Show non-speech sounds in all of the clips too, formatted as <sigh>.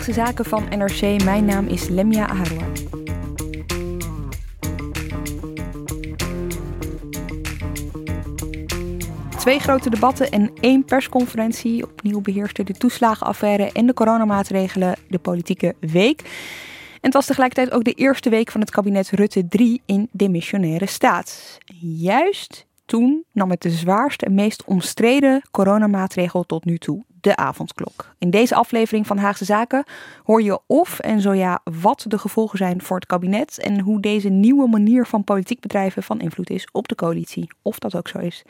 Haagse Zaken van NRC. Mijn naam is Lemia Aharwa. Twee grote debatten en één persconferentie. Opnieuw beheerste de toeslagenaffaire en de coronamaatregelen de politieke week. En het was tegelijkertijd ook de eerste week van het kabinet Rutte 3 in demissionaire staat. Juist toen nam het de zwaarste en meest omstreden coronamaatregel tot nu toe, de avondklok. In deze aflevering van Haagse Zaken hoor je of en zo ja wat de gevolgen zijn voor het kabinet en hoe deze nieuwe manier van politiek bedrijven van invloed is op de coalitie, of dat ook zo is.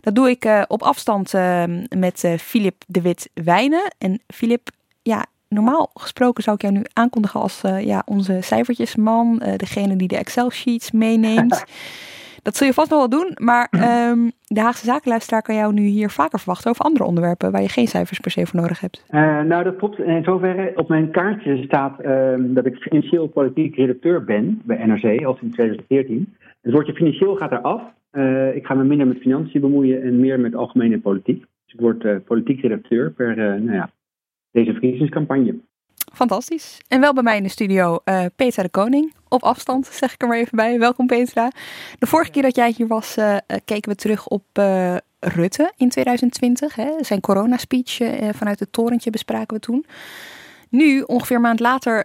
Dat doe ik uh, op afstand uh, met uh, Filip de Wit Wijnen. En Filip, ja, normaal gesproken zou ik jou nu aankondigen als ja, onze cijfertjesman, degene die de Excel-sheets meeneemt. <laughs> Dat zul je vast nog wel doen, maar um, de Haagse zakenluisteraar kan jou nu hier vaker verwachten over andere onderwerpen waar je geen cijfers per se voor nodig hebt. Uh, nou, dat klopt. In zoverre op mijn kaartje staat uh, dat ik financieel politiek redacteur ben bij NRC, als in 2014. Het woordje financieel gaat eraf. Uh, ik ga me minder met financiën bemoeien en meer met algemene politiek. Dus ik word politiek redacteur per nou ja, deze verkiezingscampagne. Fantastisch. En wel bij mij in de studio uh, Petra de Koning. Op afstand, <laughs> zeg ik er maar even bij. Welkom Petra. De vorige keer dat jij hier was, uh, keken we terug op Rutte in 2020. Hè? Zijn coronaspeech vanuit het torentje bespraken we toen. Nu, ongeveer een maand later,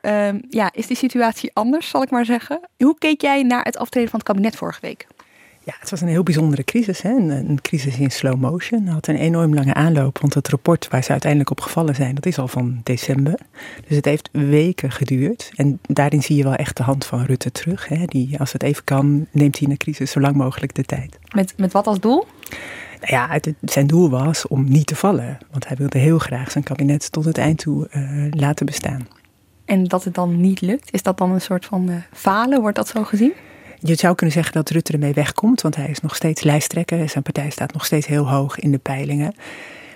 ja, is die situatie anders, zal ik maar zeggen. Hoe keek jij naar het aftreden van het kabinet vorige week? Ja, het was een heel bijzondere crisis. Hè? Een, een, crisis in slow motion. Het had een enorm lange aanloop, want het rapport waar ze uiteindelijk op gevallen zijn, dat is al van december. Dus het heeft weken geduurd. En daarin zie je wel echt de hand van Rutte terug. Hè? Die, als het even kan, neemt hij in een crisis zo lang mogelijk de tijd. Met, met wat als doel? Nou ja, het, zijn doel was om niet te vallen. Want hij wilde heel graag zijn kabinet tot het eind toe uh, laten bestaan. En dat het dan niet lukt, is dat dan een soort van uh, falen? Wordt dat zo gezien? Je zou kunnen zeggen dat Rutte ermee wegkomt, want hij is nog steeds lijsttrekker. Zijn partij staat nog steeds heel hoog in de peilingen.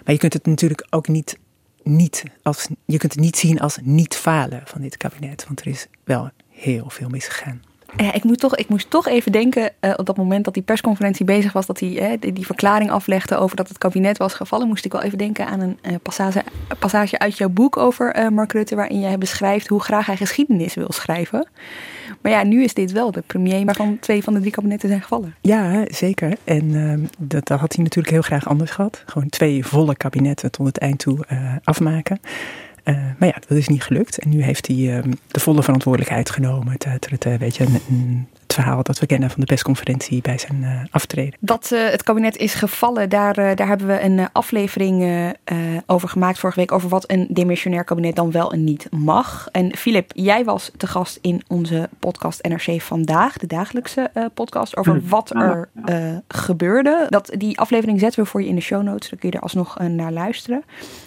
Maar je kunt het natuurlijk ook niet, niet, als, je kunt het niet zien als niet falen van dit kabinet. Want er is wel heel veel misgegaan. Ja, ik, moet toch, ik moest toch even denken uh, op dat moment dat die persconferentie bezig was, dat hij die, die, verklaring aflegde over dat het kabinet was gevallen, moest ik wel even denken aan een uh, passage, passage uit jouw boek over Mark Rutte, waarin jij beschrijft hoe graag hij geschiedenis wil schrijven. Maar ja, nu is dit wel de premier waarvan twee van de drie kabinetten zijn gevallen. Ja, zeker. En ehm, dat, dat, had hij natuurlijk heel graag anders gehad. Gewoon twee volle kabinetten tot het eind toe afmaken. Uh, maar ja, dat is niet gelukt. En nu heeft hij uh, de volle verantwoordelijkheid genomen. Het, het, weet je, een, een, verhaal dat we kennen van de persconferentie bij zijn uh, aftreden. Dat uh, het kabinet is gevallen, daar, uh, daar hebben we een aflevering over gemaakt vorige week. Over wat een demissionair kabinet dan wel en niet mag. En Filip, jij was te gast in onze podcast NRC Vandaag, de dagelijkse podcast. Over wat er gebeurde. Dat, die aflevering zetten we voor je in de show notes. Dan kun je er alsnog naar luisteren.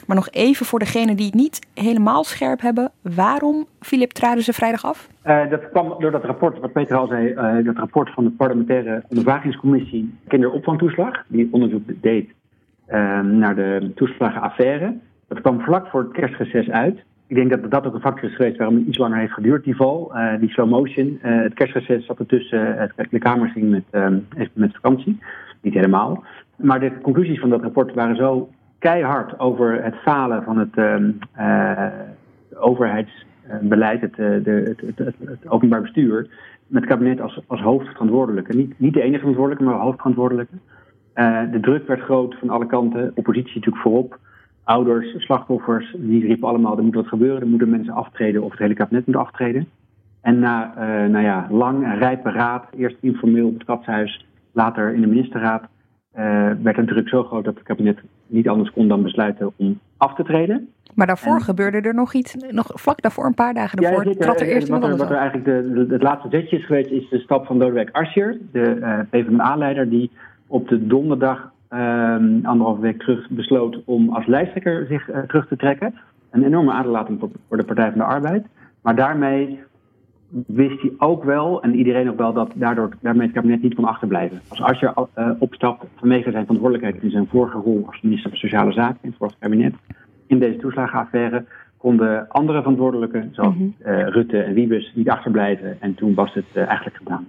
Maar nog even voor degene die het niet helemaal scherp hebben. Waarom, Filip, ze vrijdag af? Uh, dat kwam door dat rapport, wat Peter al zei, uh, dat rapport van de parlementaire ondervragingscommissie kinderopvangtoeslag, die onderzoek deed uh, naar de toeslagenaffaire. Dat kwam vlak voor het kerstreces uit. Ik denk dat dat ook een factor is geweest waarom het iets langer heeft geduurd, die val, die slow motion. het kerstreces zat er tussen, de Kamer ging met, ehm, met vakantie, niet helemaal. Maar de conclusies van dat rapport waren zo keihard over het falen van het overheids beleid, het, de, het, het, het, openbaar bestuur, met het kabinet als, als hoofdverantwoordelijke. Niet, niet de enige verantwoordelijke, maar hoofdverantwoordelijke. Uh, de druk werd groot van alle kanten, oppositie natuurlijk voorop. Ouders, slachtoffers, die riepen allemaal: er moet wat gebeuren, er moeten mensen aftreden of het hele kabinet moet aftreden. En na uh, nou ja, lang en rijpe raad, eerst informeel op het katshuis, later in de ministerraad, uh, werd de druk zo groot dat het kabinet niet anders kon dan besluiten om af te treden. Maar daarvoor gebeurde er nog iets, nog vlak daarvoor, een paar dagen daarvoor, ja, trad er eerst wat, er, wat er eigenlijk de, het laatste zetje is geweest, is de stap van Lodewijk Asscher, de uh, PvdA-leider, die op de donderdag um, anderhalve week terug besloot om als lijsttrekker zich uh, terug te trekken. Een enorme aderlating voor de Partij van de Arbeid. Maar daarmee wist hij ook wel, en iedereen ook wel, dat daardoor, daarmee het kabinet niet kon achterblijven. Als Asscher uh, opstapt vanwege zijn verantwoordelijkheid in zijn vorige rol als minister van Sociale Zaken in het vorige kabinet, in deze toeslagenaffaire, konden andere verantwoordelijken, zoals mm Rutte en Wiebes, niet achterblijven. En toen was het uh, eigenlijk gedaan.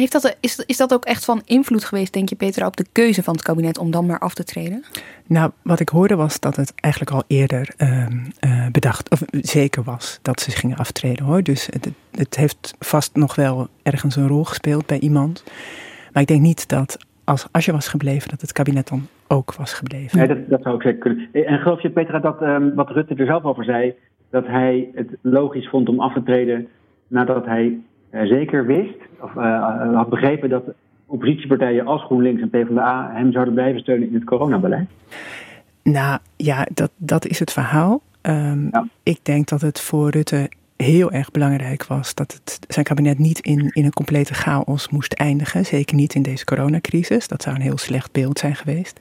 Heeft dat, is, is dat ook echt van invloed geweest, denk je, Peter, op de keuze van het kabinet om dan maar af te treden? Nou, wat ik hoorde was dat het eigenlijk al eerder uh, uh, bedacht, of zeker was dat ze gingen aftreden hoor. Dus het, het heeft vast nog wel ergens een rol gespeeld bij iemand. Maar ik denk niet dat als, als je was gebleven, dat het kabinet dan ook was gebleven. Nee, dat, dat zou ik zeker kunnen. En geloof je, Petra, dat um, wat Rutte er zelf over zei, dat hij het logisch vond om af te treden nadat hij zeker wist, of uh, had begrepen dat oppositiepartijen als GroenLinks en PvdA hem zouden blijven steunen in het coronabeleid? Nou ja, dat, dat is het verhaal. Um, ja. Ik denk dat het voor Rutte heel erg belangrijk was dat het, zijn kabinet niet in, in een complete chaos moest eindigen. Zeker niet in deze coronacrisis. Dat zou een heel slecht beeld zijn geweest.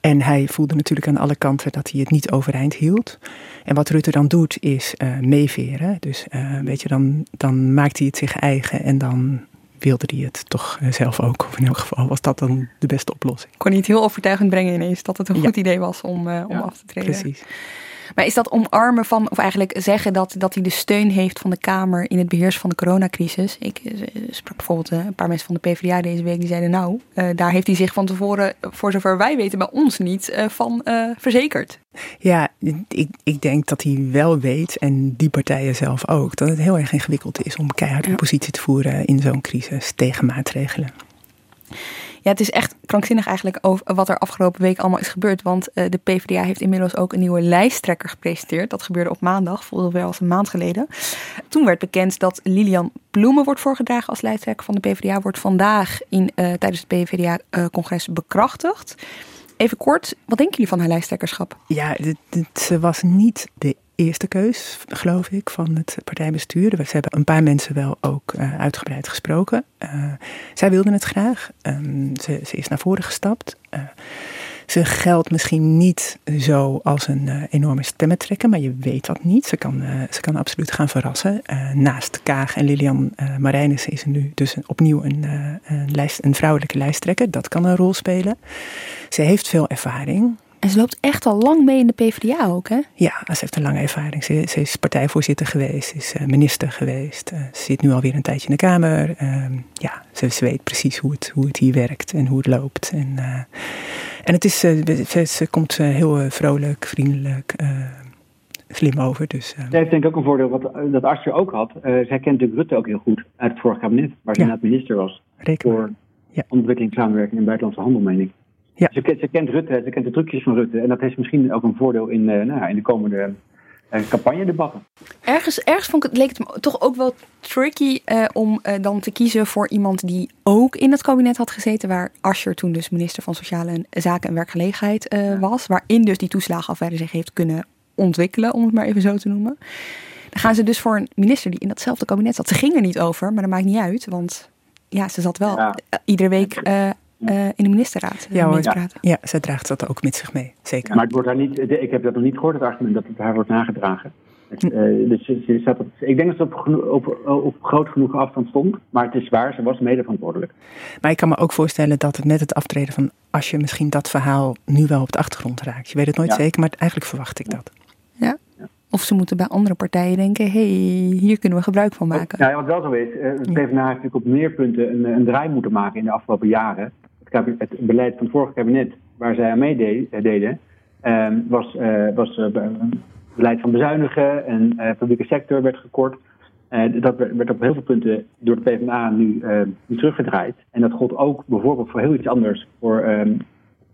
En hij voelde natuurlijk aan alle kanten dat hij het niet overeind hield. En wat Rutte dan doet is uh, meeveren. Dus uh, weet je, dan, dan maakt hij het zich eigen en dan wilde hij het toch uh, zelf ook. Of in elk geval was dat dan de beste oplossing. Kon hij het heel overtuigend brengen ineens dat het een ja. goed idee was om, om ja, af te treden. Precies. Maar is dat omarmen van, of eigenlijk zeggen dat, dat hij de steun heeft van de Kamer in het beheersen van de coronacrisis? Ik uh, sprak bijvoorbeeld uh, een paar mensen van de PvdA deze week die zeiden: Nou, uh, daar heeft hij zich van tevoren, voor zover wij weten, bij ons niet van verzekerd. Ja, ik, ik denk dat hij wel weet, en die partijen zelf ook, dat het heel erg ingewikkeld is om keihard oppositie te voeren in zo'n crisis tegen maatregelen. Ja, het is echt krankzinnig eigenlijk over wat er afgelopen week allemaal is gebeurd. Want uh, de PvdA heeft inmiddels ook een nieuwe lijsttrekker gepresenteerd. Dat gebeurde op maandag, voelde wel als een maand geleden. Toen werd bekend dat Lilian Bloemen wordt voorgedragen als lijsttrekker van de PvdA. Wordt vandaag in, uh, tijdens het PvdA-congres uh, bekrachtigd. Even kort, wat denken jullie van haar lijsttrekkerschap? Ja, het was niet de eerste keus, geloof ik, van het partijbestuur. Ze hebben een paar mensen wel ook uh, uitgebreid gesproken. Uh, zij wilden het graag. Um, ze, ze, is naar voren gestapt. Uh, ze geldt misschien niet zo als een enorme stemmentrekker, maar je weet dat niet. Ze kan, ze kan absoluut gaan verrassen. naast Kaag en Lilian Marijnissen is er nu dus opnieuw een, een, lijst, een vrouwelijke lijsttrekker. Dat kan een rol spelen. Ze heeft veel ervaring. En ze loopt echt al lang mee in de PvdA ook, hè? Ja, ze heeft een lange ervaring. Ze, ze is partijvoorzitter geweest, ze is uh, minister geweest. Uh, ze zit nu alweer een tijdje in de Kamer. Uh, ja, ze, ze, weet precies hoe het, hoe het hier werkt en hoe het loopt. En, en het is, ze, ze komt heel vrolijk, vriendelijk, slim over. Dus, Zij heeft denk ik ook een voordeel wat dat Astrid ook had. zij kent natuurlijk Rutte ook heel goed uit het vorige kabinet, waar ze ja. inderdaad minister was. Reken voor ja. ontwikkelingssamenwerking en buitenlandse handel, meen ik. Ja. Ze, kent, ze, kent, Rutte, ze kent de trucjes van Rutte. En dat heeft misschien ook een voordeel in, uh, nou, in de komende uh, campagnedebatten. Ergens, ergens vond ik, leek het me toch ook wel tricky uh, om dan te kiezen voor iemand die ook in het kabinet had gezeten. Waar Asscher toen dus minister van Sociale Zaken en Werkgelegenheid was. Waarin dus die toeslagenaffaire zich heeft kunnen ontwikkelen, om het maar even zo te noemen. Dan gaan ze dus voor een minister die in datzelfde kabinet zat. Ze ging er niet over, maar dat maakt niet uit. Want ja, ze zat wel ja. iedere week uh, in de ministerraad. Ja, hoor, ja. ja, zij draagt dat ook met zich mee, zeker. Maar het wordt haar niet, ik heb dat nog niet gehoord, het argument dat het haar wordt nagedragen. Het, uh, dus ze staat op, ik denk dat ze op, op, op, groot genoeg afstand stond, maar het is waar, ze was mede verantwoordelijk. Maar ik kan me ook voorstellen dat het met het aftreden van Asje misschien dat verhaal nu wel op de achtergrond raakt. Je weet het nooit ja. zeker, maar eigenlijk verwacht ik dat. Ja. Of ze moeten bij andere partijen denken, hé, hey, hier kunnen we gebruik van maken. Ja, wat wel zo is, uh, het PvdA heeft natuurlijk op meer punten een, een draai moeten maken in de afgelopen jaren het beleid van het vorige kabinet, waar zij aan meededen, uh, was, uh, was uh, beleid van bezuinigen en uh, publieke sector werd gekort. dat werd op heel veel punten door de PvdA nu, nu teruggedraaid. En dat gold ook bijvoorbeeld voor heel iets anders voor um,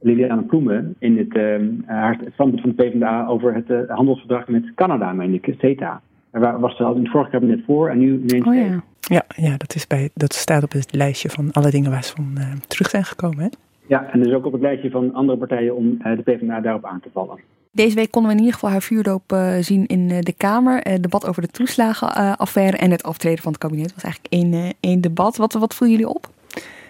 Liliane Ploemen in het, haar standpunt van de PvdA over het handelsverdrag met Canada, meen ik, CETA. Daar was ze al in het vorige kabinet voor en nu ineens oh, ja. Ja, ja dat, is bij, dat staat op het lijstje van alle dingen waar ze van uh, terug zijn gekomen. Hè? Ja, en dus ook op het lijstje van andere partijen om uh, de PvdA daarop aan te vallen. Deze week konden we in ieder geval haar vuurdoop uh, zien in uh, de Kamer. Uh, debat over de toeslagenaffaire en het aftreden van het kabinet was eigenlijk één, één debat. Wat, wat voelen jullie op?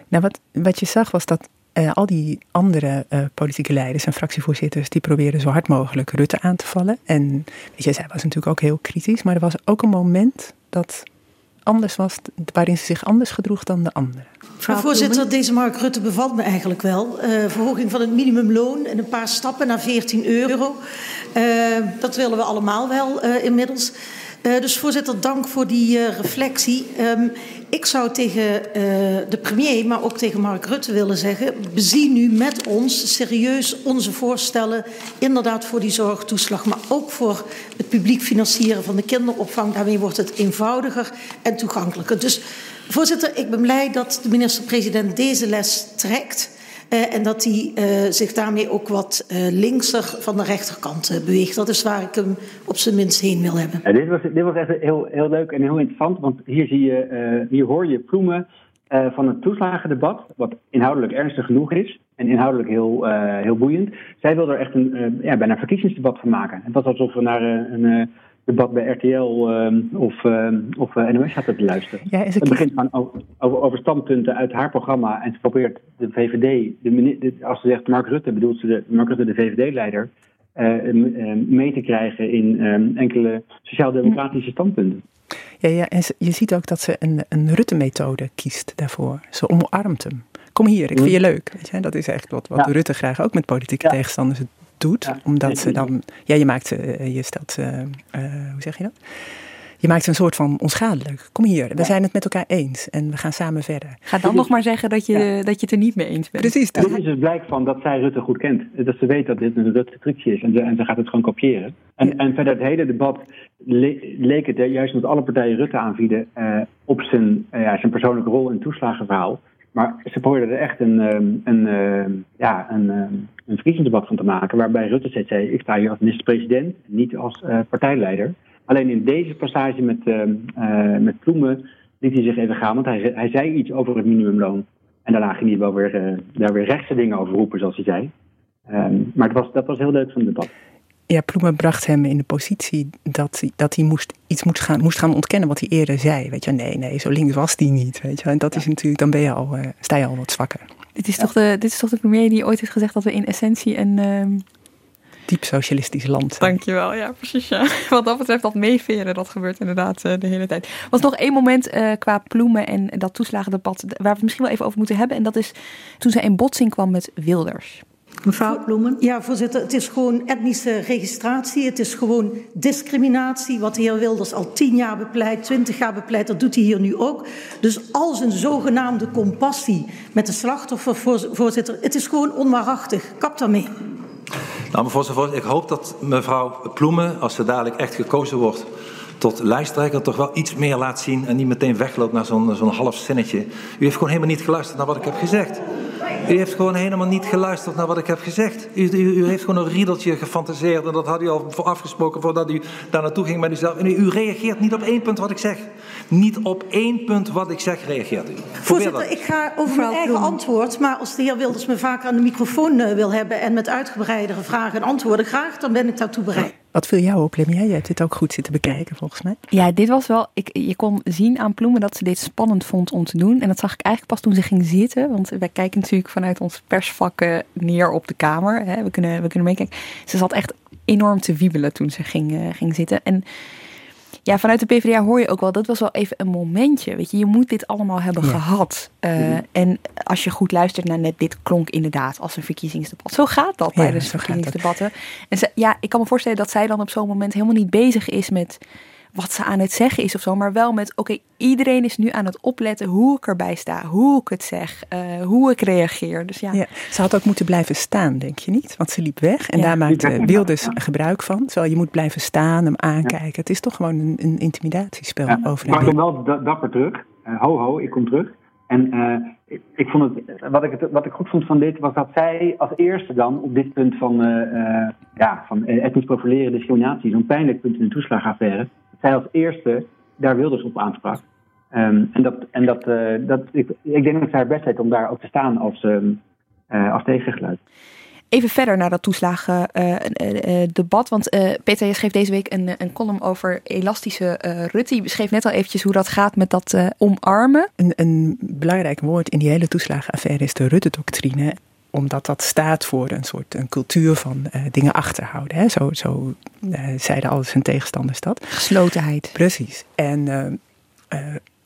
Nou, wat, wat je zag was dat al die andere politieke leiders en fractievoorzitters... die probeerden zo hard mogelijk Rutte aan te vallen. En weet je, zij was natuurlijk ook heel kritisch. Maar er was ook een moment dat anders was, waarin ze zich anders gedroeg dan de anderen. Mevrouw Voorzitter, deze Mark Rutte bevalt me eigenlijk wel. Uh, verhoging van het minimumloon en een paar stappen naar 14 euro. Uh, dat willen we allemaal wel uh, inmiddels. dus voorzitter, dank voor die reflectie. Um, ik zou tegen uh, de premier, maar ook tegen Mark Rutte willen zeggen: bezie nu met ons serieus onze voorstellen, inderdaad voor die zorgtoeslag, maar ook voor het publiek financieren van de kinderopvang. Daarmee wordt het eenvoudiger en toegankelijker. Dus voorzitter, ik ben blij dat de minister-president deze les trekt. Uh, en dat hij uh, zich daarmee ook wat uh, linkser van de rechterkant beweegt. Dat is waar ik hem op zijn minst heen wil hebben. Ja, dit, was, dit was echt heel, heel leuk en heel interessant. Want hier, zie je, hier hoor je Ploemen van het toeslagendebat. Wat inhoudelijk ernstig genoeg is. En inhoudelijk heel, heel boeiend. Zij wil er echt een, ja, bijna verkiezingsdebat van maken. Het was alsof we naar een debat bij RTL uh, of, uh, of uh, NOS gaat te luisteren. Ja, het, het begint van over, over, standpunten uit haar programma en ze probeert de VVD, de, als ze zegt Mark Rutte, bedoelt ze de, Mark Rutte de VVD-leider, uh, mee te krijgen in um, enkele sociaal-democratische standpunten. Ja, ja, en je ziet ook dat ze een, een Rutte-methode kiest daarvoor. Ze omarmt hem. Kom hier, ik vind je leuk. Weet je? Dat is eigenlijk wat, wat Rutte graag ook met politieke tegenstanders doet. omdat ze dan, ja, je maakt, uh, je stelt, uh, uh, hoe zeg je dat? Je maakt een soort van onschadelijk. Kom hier, we zijn het met elkaar eens en we gaan samen verder. Ga dan nog maar zeggen dat je, dat je het er niet mee eens bent. Precies. Dit is het blijk van dat zij Rutte goed kent. Dat ze weet dat dit een Rutte trucje is en ze, en ze gaat het gewoon kopiëren. En, en verder het hele debat leek het juist met alle partijen Rutte aanvielen op zijn, ja, zijn persoonlijke rol in het toeslagenverhaal. Maar ze probeerden er echt een, ehm, een, ehm, ja, een, ehm, een verkiezingsdebat van te maken. Waarbij Rutte zei: Ik sta hier als minister-president, niet als uh, partijleider. Alleen in deze passage met, uh, met Ploemen liet hij zich even gaan. Want hij, hij zei iets over het minimumloon. En daarna ging hij wel weer, uh, daar weer rechtse dingen over roepen, zoals hij zei. maar het was, dat was heel leuk van het debat ja, Ploemen bracht hem in de positie dat hij, dat hij moest, iets moest gaan, moest gaan ontkennen wat hij eerder zei. Weet je, nee, nee, zo links was hij niet. Weet je, en dat is natuurlijk, dan ben je al, uh, sta je al wat zwakker. Dit is, toch de, dit is toch de premier die ooit heeft gezegd dat we in essentie een. Uh... Diep socialistisch land. Zijn. Dankjewel, ja, precies. Ja. <laughs> Wat dat betreft, dat meeveren, dat gebeurt inderdaad uh, de hele tijd. Er was nog één moment uh, qua ploemen en dat toeslagendebat waar we het misschien wel even over moeten hebben. En dat is toen zij in botsing kwam met Wilders. Mevrouw Bloemen. Ja, voorzitter, het is gewoon etnische registratie. Het is gewoon discriminatie. Wat de heer Wilders al tien jaar bepleit, twintig jaar bepleit, dat doet hij hier nu ook. Dus als een zogenaamde compassie met de slachtoffer, voorzitter, het is gewoon onwaarachtig. Kap daarmee. Nou, mevrouw voorzitter, ik hoop dat mevrouw Ploemen, als ze dadelijk echt gekozen wordt tot lijsttrekker, toch wel iets meer laat zien en niet meteen wegloopt naar zo'n zo'n half zinnetje. U heeft gewoon helemaal niet geluisterd naar wat ik heb gezegd. U heeft gewoon helemaal niet geluisterd naar wat ik heb gezegd. U, u, u heeft gewoon een riedeltje gefantaseerd en dat had u al afgesproken voordat u daar naartoe ging met uzelf. En u, u reageert niet op één punt wat ik zeg. Niet op één punt wat ik zeg reageert u. Voorzitter, ik ga over mijn eigen antwoord, maar als de heer Wilders me vaker aan de microfoon eh, wil hebben en met uitgebreidere vragen en antwoorden graag, dan ben ik daartoe bereid. Wat viel jou op, Lemia? Jij hebt dit ook goed zitten bekijken, volgens mij. Ja, dit was wel. Ik, je kon zien aan Ploemen dat ze dit spannend vond om te doen. En dat zag ik eigenlijk pas toen ze ging zitten. Want wij kijken natuurlijk vanuit ons persvakken neer op de kamer. Hè. We, kunnen, we kunnen meekijken. Ze zat echt enorm te wiebelen toen ze ging, uh, ging zitten. En ja, vanuit de PvdA hoor je ook wel, dat was wel even een momentje. Weet je, je moet dit allemaal hebben gehad. Uh, En als je goed luistert naar net, dit klonk inderdaad als een verkiezingsdebat. Zo gaat dat ja, tijdens verkiezingsdebatten. En ze, ja, ik kan me voorstellen dat zij dan op zo'n moment helemaal niet bezig is met wat ze aan het zeggen is of zo, maar wel met: oké, iedereen is nu aan het opletten hoe ik erbij sta, hoe ik het zeg, uh, hoe ik reageer. Dus ja. ja. Ze had ook moeten blijven staan, denk je niet? Want ze liep weg en daar maakte Wilders ja. gebruik van. Terwijl je moet blijven staan, hem aankijken. Het is toch gewoon een, een intimidatiespel over. Maar ik kom wel dapper terug. Uh, ho, ho, ik kom terug. En uh, ik, ik, vond het, wat, ik het, wat ik goed vond van dit was dat zij als eerste dan op dit punt van, uh, ja, van etnisch profileren, discriminatie, zo'n pijnlijk punt in de toeslagaffaire, zij als eerste daar Wilders op aansprak. Um, en dat, en dat, uh, dat, ik, ik denk dat zij haar best heeft om daar ook te staan als, um, uh, als tegengeluid. Even verder naar dat toeslagendebat. want Peter, je schreef deze week een, een column over elastische Rutte. Je beschreef net al eventjes hoe dat gaat met dat omarmen. Een, een belangrijk woord in die hele toeslagenaffaire is de Rutte-doctrine omdat dat staat voor een soort een cultuur van uh, dingen achterhouden. Hè? Zo, zo uh, zeiden al zijn tegenstanders dat. Geslotenheid. Precies. En uh,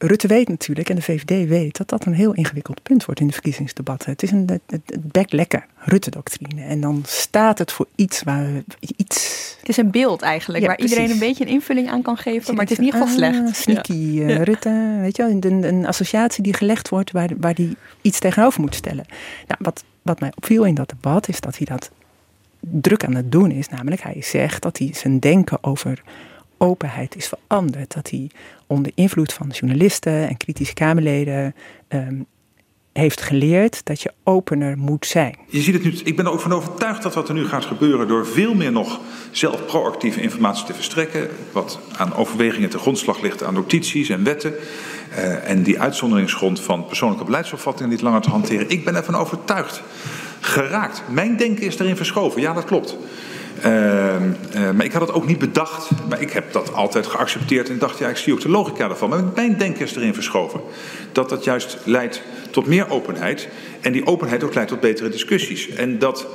Rutte weet natuurlijk, en de VVD weet, dat dat een heel ingewikkeld punt wordt in de verkiezingsdebatten. Het is een het, het Rutte-doctrine. En dan staat het voor iets waar iets. Het is een beeld eigenlijk, waar iedereen een beetje een invulling aan kan geven, maar het is in ieder geval slecht. Ah, sneaky ja. Rutte, weet je wel, een, een, associatie die gelegd wordt waar, waar die iets tegenover moet stellen. Nou, wat wat mij opviel in dat debat is dat hij dat druk aan het doen is. Namelijk, hij zegt dat hij zijn denken over openheid is veranderd. Dat hij onder invloed van journalisten en kritische Kamerleden um, heeft geleerd dat je opener moet zijn. Je ziet het nu, ik ben er ook van overtuigd dat wat er nu gaat gebeuren door veel meer nog zelf proactieve informatie te verstrekken, wat aan overwegingen te grondslag ligt aan notities en wetten, en die uitzonderingsgrond van persoonlijke beleidsopvattingen niet langer te hanteren. Ik ben ervan overtuigd. Geraakt. Mijn denken is erin verschoven. Ja, dat klopt. Uh, uh, maar ik had het ook niet bedacht. Maar ik heb dat altijd geaccepteerd en dacht, ja, ik zie ook de logica daarvan. Maar mijn denken is erin verschoven. Dat dat juist leidt tot meer openheid. En die openheid ook leidt tot betere discussies. En dat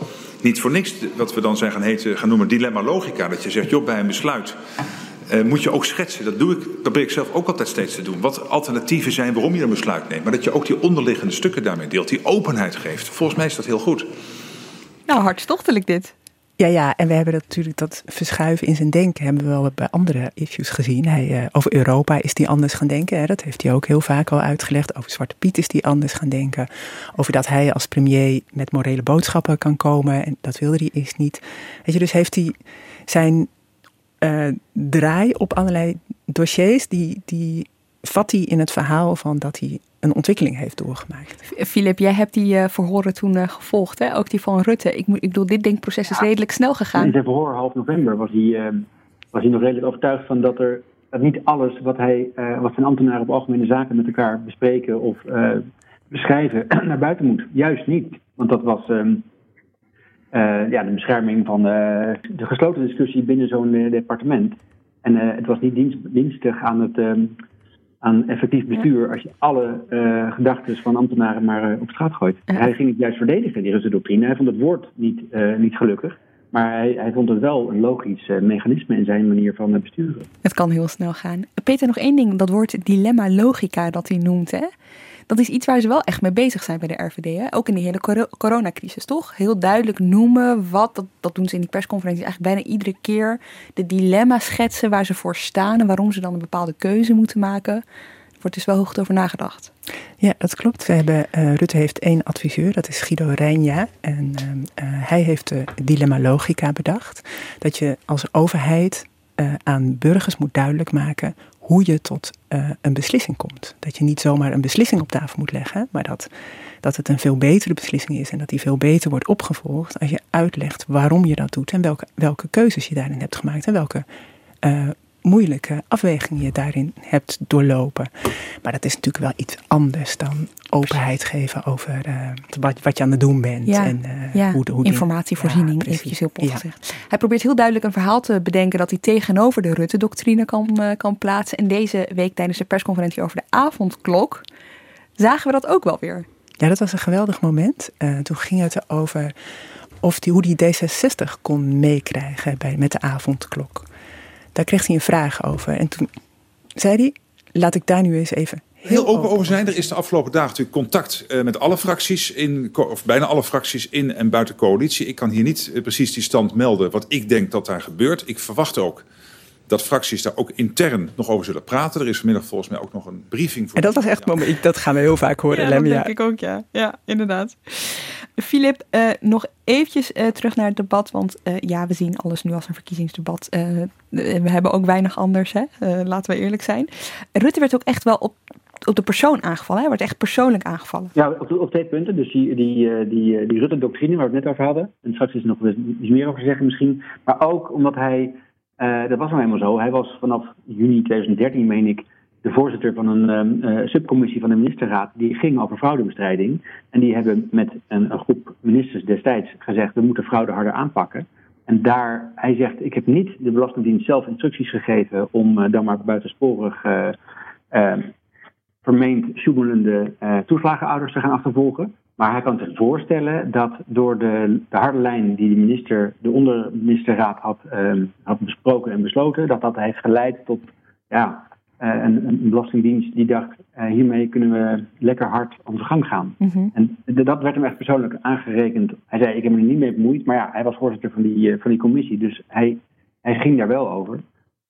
niet voor niks, wat we dan zijn gaan, gaan noemen dilemma logica. Dat je zegt, joh, bij een besluit uh, moet je ook schetsen. Dat doe ik, dat probeer ik zelf ook altijd steeds te doen. Wat alternatieven zijn waarom je een besluit neemt. Maar dat je ook die onderliggende stukken daarmee deelt. Die openheid geeft. Volgens mij is dat heel goed. Nou, hartstochtelijk dit. Ja, ja, en we hebben dat natuurlijk, dat verschuiven in zijn denken, hebben we wel bij andere issues gezien. Hij, uh, over Europa is hij anders gaan denken. Hè? Dat heeft hij ook heel vaak al uitgelegd. Over Zwarte Piet is hij anders gaan denken. Over dat hij als premier met morele boodschappen kan komen. En dat wilde hij eerst niet. Weet je, dus heeft hij zijn uh, draai op allerlei dossiers, die, die vat hij in het verhaal van dat hij een ontwikkeling heeft doorgemaakt. Filip, jij hebt die uh, verhoren toen uh, gevolgd, hè? ook die van Rutte. Ik, ik bedoel, dit denkproces is redelijk snel gegaan. In zijn verhoor half november was hij, uh, was hij nog redelijk overtuigd van dat er dat niet alles wat, hij, wat zijn ambtenaren op algemene zaken met elkaar bespreken of beschrijven <clears throat> naar buiten moet. Juist niet. Want dat was um, ja, de bescherming van de gesloten discussie binnen zo'n departement. En het was niet dienst, dienstig aan het um, aan effectief bestuur als je alle uh, gedachten van ambtenaren maar uh, op straat gooit. Hij ging het juist verdedigen, die Russische doctrine. Hij vond het woord niet, niet gelukkig. Maar hij, hij, vond het wel een logisch mechanisme in zijn manier van besturen. Het kan heel snel gaan. Peter, nog één ding. Dat woord dilemma logica dat hij noemt. Hè? Dat is iets waar ze wel echt mee bezig zijn bij de RVD. Hè? Ook in de hele cor coronacrisis, toch? Heel duidelijk noemen wat, dat, dat doen ze in die persconferentie eigenlijk bijna iedere keer. De dilemma schetsen waar ze voor staan en waarom ze dan een bepaalde keuze moeten maken. Er wordt dus wel hoog over nagedacht. Ja, dat klopt. We hebben, uh, Rutte heeft één adviseur, dat is Guido Rijnja. En uh, uh, hij heeft de dilemma logica bedacht. Dat je als overheid aan burgers moet duidelijk maken hoe je tot uh, een beslissing komt. Dat je niet zomaar een beslissing op tafel moet leggen, maar dat, dat het een veel betere beslissing is en dat die veel beter wordt opgevolgd als je uitlegt waarom je dat doet en welke, welke keuzes je daarin hebt gemaakt en welke uh, moeilijke afwegingen je daarin hebt doorlopen. Maar dat is natuurlijk wel iets anders dan openheid geven over uh, wat, wat, je aan het doen bent. Ja, en, uh, ja. Hoe, hoe informatievoorziening, ja, eventjes heel plat gezegd. Hij probeert heel duidelijk een verhaal te bedenken dat hij tegenover de Rutte-doctrine kan, uh, kan plaatsen. En deze week tijdens de persconferentie over de avondklok zagen we dat ook wel weer. Ja, dat was een geweldig moment. toen ging het erover of die, hoe die D66 kon meekrijgen bij, met de avondklok. Daar kreeg hij een vraag over. En toen zei hij, laat ik daar nu eens even heel open over zijn. Er is de afgelopen dagen natuurlijk contact uh, met alle fracties, in, of bijna alle fracties in en buiten coalitie. Ik kan hier niet uh, precies die stand melden wat ik denk dat daar gebeurt. Ik verwacht ook dat fracties daar ook intern nog over zullen praten. Er is vanmiddag volgens mij ook nog een briefing voor. En dat was echt moment, dat gaan we heel vaak horen, ja, Lem. Ja, dat denk ik ook, ja. Ja, inderdaad. Filip, uh, nog eventjes uh, terug naar het debat. Want uh, ja, we zien alles nu als een verkiezingsdebat. we hebben ook weinig anders, hè? laten we eerlijk zijn. Rutte werd ook echt wel op, op de persoon aangevallen. Hij werd echt persoonlijk aangevallen. Ja, op, op twee punten. Dus die, die, die, die Rutte-doctrine waar we het net over hadden. En straks is er nog iets meer over zeggen misschien. Maar ook omdat hij, dat was nou helemaal zo. Hij was vanaf juni 2013, meen ik, de voorzitter van een uh, subcommissie van de ministerraad, die ging over fraudebestrijding. En die hebben met een, groep ministers destijds gezegd: we moeten fraude harder aanpakken. En daar, hij zegt: ik heb niet de Belastingdienst zelf instructies gegeven om uh, dan maar buitensporig vermeend sjoemelende toeslagenouders te gaan achtervolgen. Maar hij kan zich voorstellen dat door de, de harde lijn die de minister, de onderministerraad had, had besproken en besloten, dat dat heeft geleid tot ja, uh, een, een, belastingdienst die dacht, uh, hiermee kunnen we lekker hard onze gang gaan. Mhm. En dat werd hem echt persoonlijk aangerekend. Hij zei, ik heb me er niet mee bemoeid, maar ja, hij was voorzitter van die, uh, van die commissie, dus hij, hij ging daar wel over.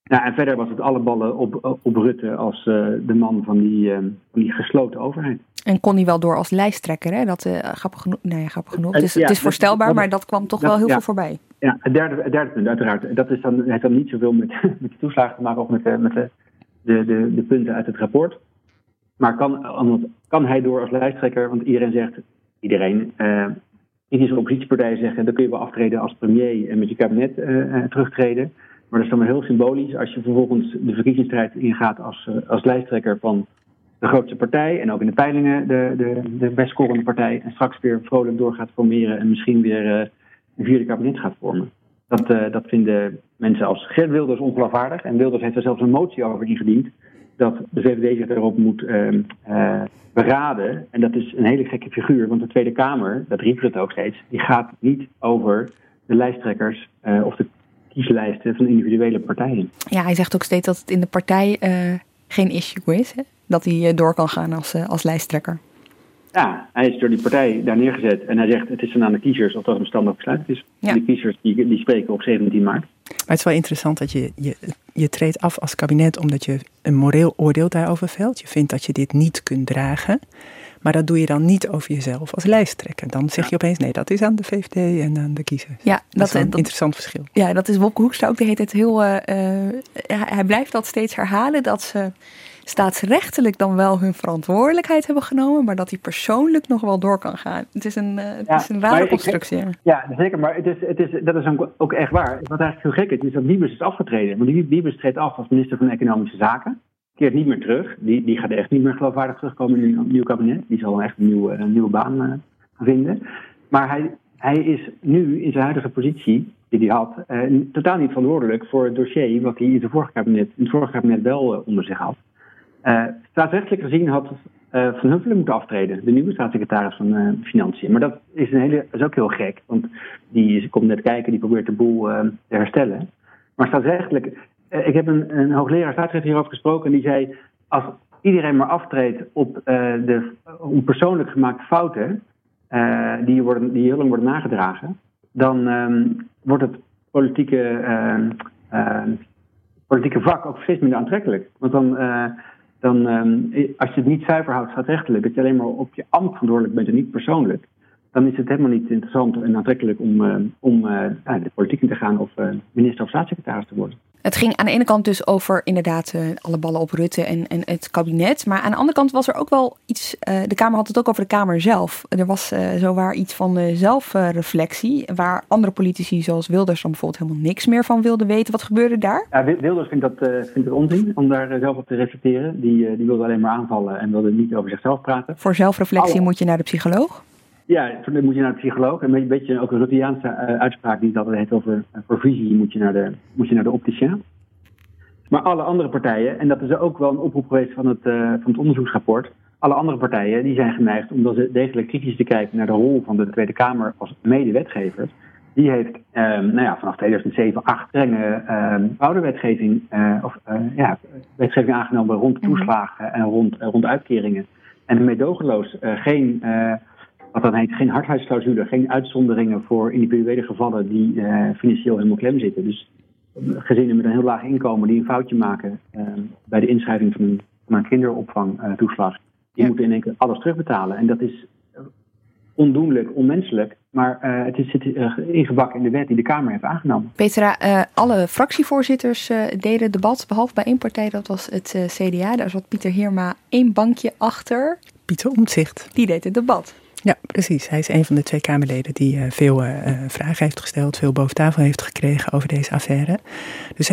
Nou, en verder was het alle ballen op, op Rutte als de man van die, van die gesloten overheid. En kon hij wel door als lijsttrekker, hè? Dat, grappig genoeg, nou ja, grappig genoeg. Het is, ja, het is voorstelbaar, dat, maar dat kwam toch dat, wel heel ja, veel voorbij. Ja, het derde, het derde punt, uiteraard. Dat is dan, heeft dan niet zoveel met, <laughs> met de toeslagen te maken of met de, met de de, de, de punten uit het rapport. Maar kan, kan hij door als lijsttrekker, want iedereen zegt, iedereen, uh, kritische oppositiepartijen zeggen, dan kun je wel aftreden als premier en met je kabinet uh, terugtreden. Maar dat is dan wel heel symbolisch als je vervolgens de verkiezingsstrijd ingaat als, uh, als lijsttrekker van de grootste partij en ook in de peilingen de, de, de best scorende partij en straks weer vrolijk door gaat formeren en misschien weer een vierde kabinet gaat vormen. Dat, uh, dat vinden mensen als Gert Wilders ongeloofwaardig. En Wilders heeft er zelfs een motie over ingediend. Dat de VVD zich erop moet uh, uh, beraden. En dat is een hele gekke figuur. Want de Tweede Kamer, dat riep het ook steeds, die gaat niet over de lijsttrekkers of de kieslijsten van individuele partijen. Ja, hij zegt ook steeds dat het in de partij geen issue is. Hè? Dat hij door kan gaan als, als lijsttrekker. Ja, hij is door die partij daar neergezet en hij zegt het is dan aan de kiezers of dat een standaard besluit is. Ja. De kiezers die, die spreken op 17 maart. Maar het is wel interessant dat je, je, je treedt af als kabinet omdat je een moreel oordeel daarover velt. Je vindt dat je dit niet kunt dragen. Maar dat doe je dan niet over jezelf als lijsttrekker. Dan zeg je opeens nee, dat is aan de VVD en aan de kiezers. Ja, dat, is een dat, interessant verschil. Ja, dat is Wopke Hoekstra ook de hele tijd heel... Uh, hij blijft dat steeds herhalen dat ze staatsrechtelijk dan wel hun verantwoordelijkheid hebben genomen, maar dat hij persoonlijk nog wel door kan gaan. Het is een, uh, het ja, is een rare constructie. Ik, ja, zeker, maar het is, het is, dat is ook echt waar. Wat eigenlijk heel gek is, is dat Wiebes is afgetreden. Want Wiebes treedt af als minister van Economische Zaken. Keert niet meer terug. Die, die gaat echt niet meer geloofwaardig terugkomen in een nieuw kabinet. Die zal echt een nieuwe, een nieuwe baan uh, vinden. Maar hij, hij is nu in zijn huidige positie die hij had, uh, totaal niet verantwoordelijk voor het dossier wat hij in, zijn vorige kabinet, in het vorige kabinet wel uh, onder zich had. Uh, staatsrechtelijk gezien had uh, Van Huffelen moeten aftreden, de nieuwe staatssecretaris van uh, Financiën. Maar dat is, een hele, is ook heel gek, want die komt net kijken, die probeert de boel te herstellen. Maar staatsrechtelijk, ik heb een, een hoogleraar staatsrecht hierover gesproken en die zei: als iedereen maar aftreedt op de onpersoonlijk gemaakte fouten, die, worden, die heel lang worden nagedragen, dan um, wordt het politieke, politieke vak ook steeds minder aantrekkelijk. Want dan dan um, als je het niet zuiver houdt staatsrechtelijk, dat je alleen maar op je ambt verantwoordelijk bent en niet persoonlijk, dan is het helemaal niet interessant en aantrekkelijk om, uh, om uh, de politiek in te gaan of uh, minister of staatssecretaris te worden. Het ging aan de ene kant dus over inderdaad alle ballen op Rutte en, en het kabinet. Maar aan de andere kant was er ook wel iets. de Kamer had het ook over de Kamer zelf. Er was zowaar iets van zelfreflectie. waar andere politici zoals Wilders dan bijvoorbeeld helemaal niks meer van wilden weten. Wat gebeurde daar? Ja, Wilders vindt, dat, vindt het onzin om daar zelf op te reflecteren. Die, die wilde alleen maar aanvallen en wilde niet over zichzelf praten. Voor zelfreflectie moet je naar de psycholoog? Ja, dan moet je naar de psycholoog. En een beetje ook een Rutteaanse uh, uitspraak die dat heet over uh, moet je naar de, moet je naar de opticien. Maar alle andere partijen, en dat is ook wel een oproep geweest van het, uh, van het onderzoeksrapport. Alle andere partijen die zijn geneigd om ze degelijk kritisch te kijken naar de rol van de Tweede Kamer als medewetgever. Die heeft nou ja, vanaf 2007 acht strenge ouderwetgeving, of ja, wetgeving aangenomen rond toeslagen en rond, rond uitkeringen. En meedogenloos geen wat dan heet geen hardheidsclausule, geen uitzonderingen voor individuele gevallen die uh, financieel helemaal klem zitten. Dus gezinnen met een heel laag inkomen die een foutje maken uh, bij de inschrijving van een, van een kinderopvangtoeslag, uh, die ja. moeten in één keer alles terugbetalen. En dat is ondoenlijk, onmenselijk, maar het is, zit ingebakken in de wet die de Kamer heeft aangenomen. Petra, alle fractievoorzitters deden debat, behalve bij één partij, dat was het CDA. Daar zat Pieter Heerma één bankje achter. Pieter Omtzigt. Die deed het debat. Ja, precies. Hij is een van de twee Kamerleden die uh, veel uh, vragen heeft gesteld, veel boven tafel heeft gekregen over deze affaire. Dus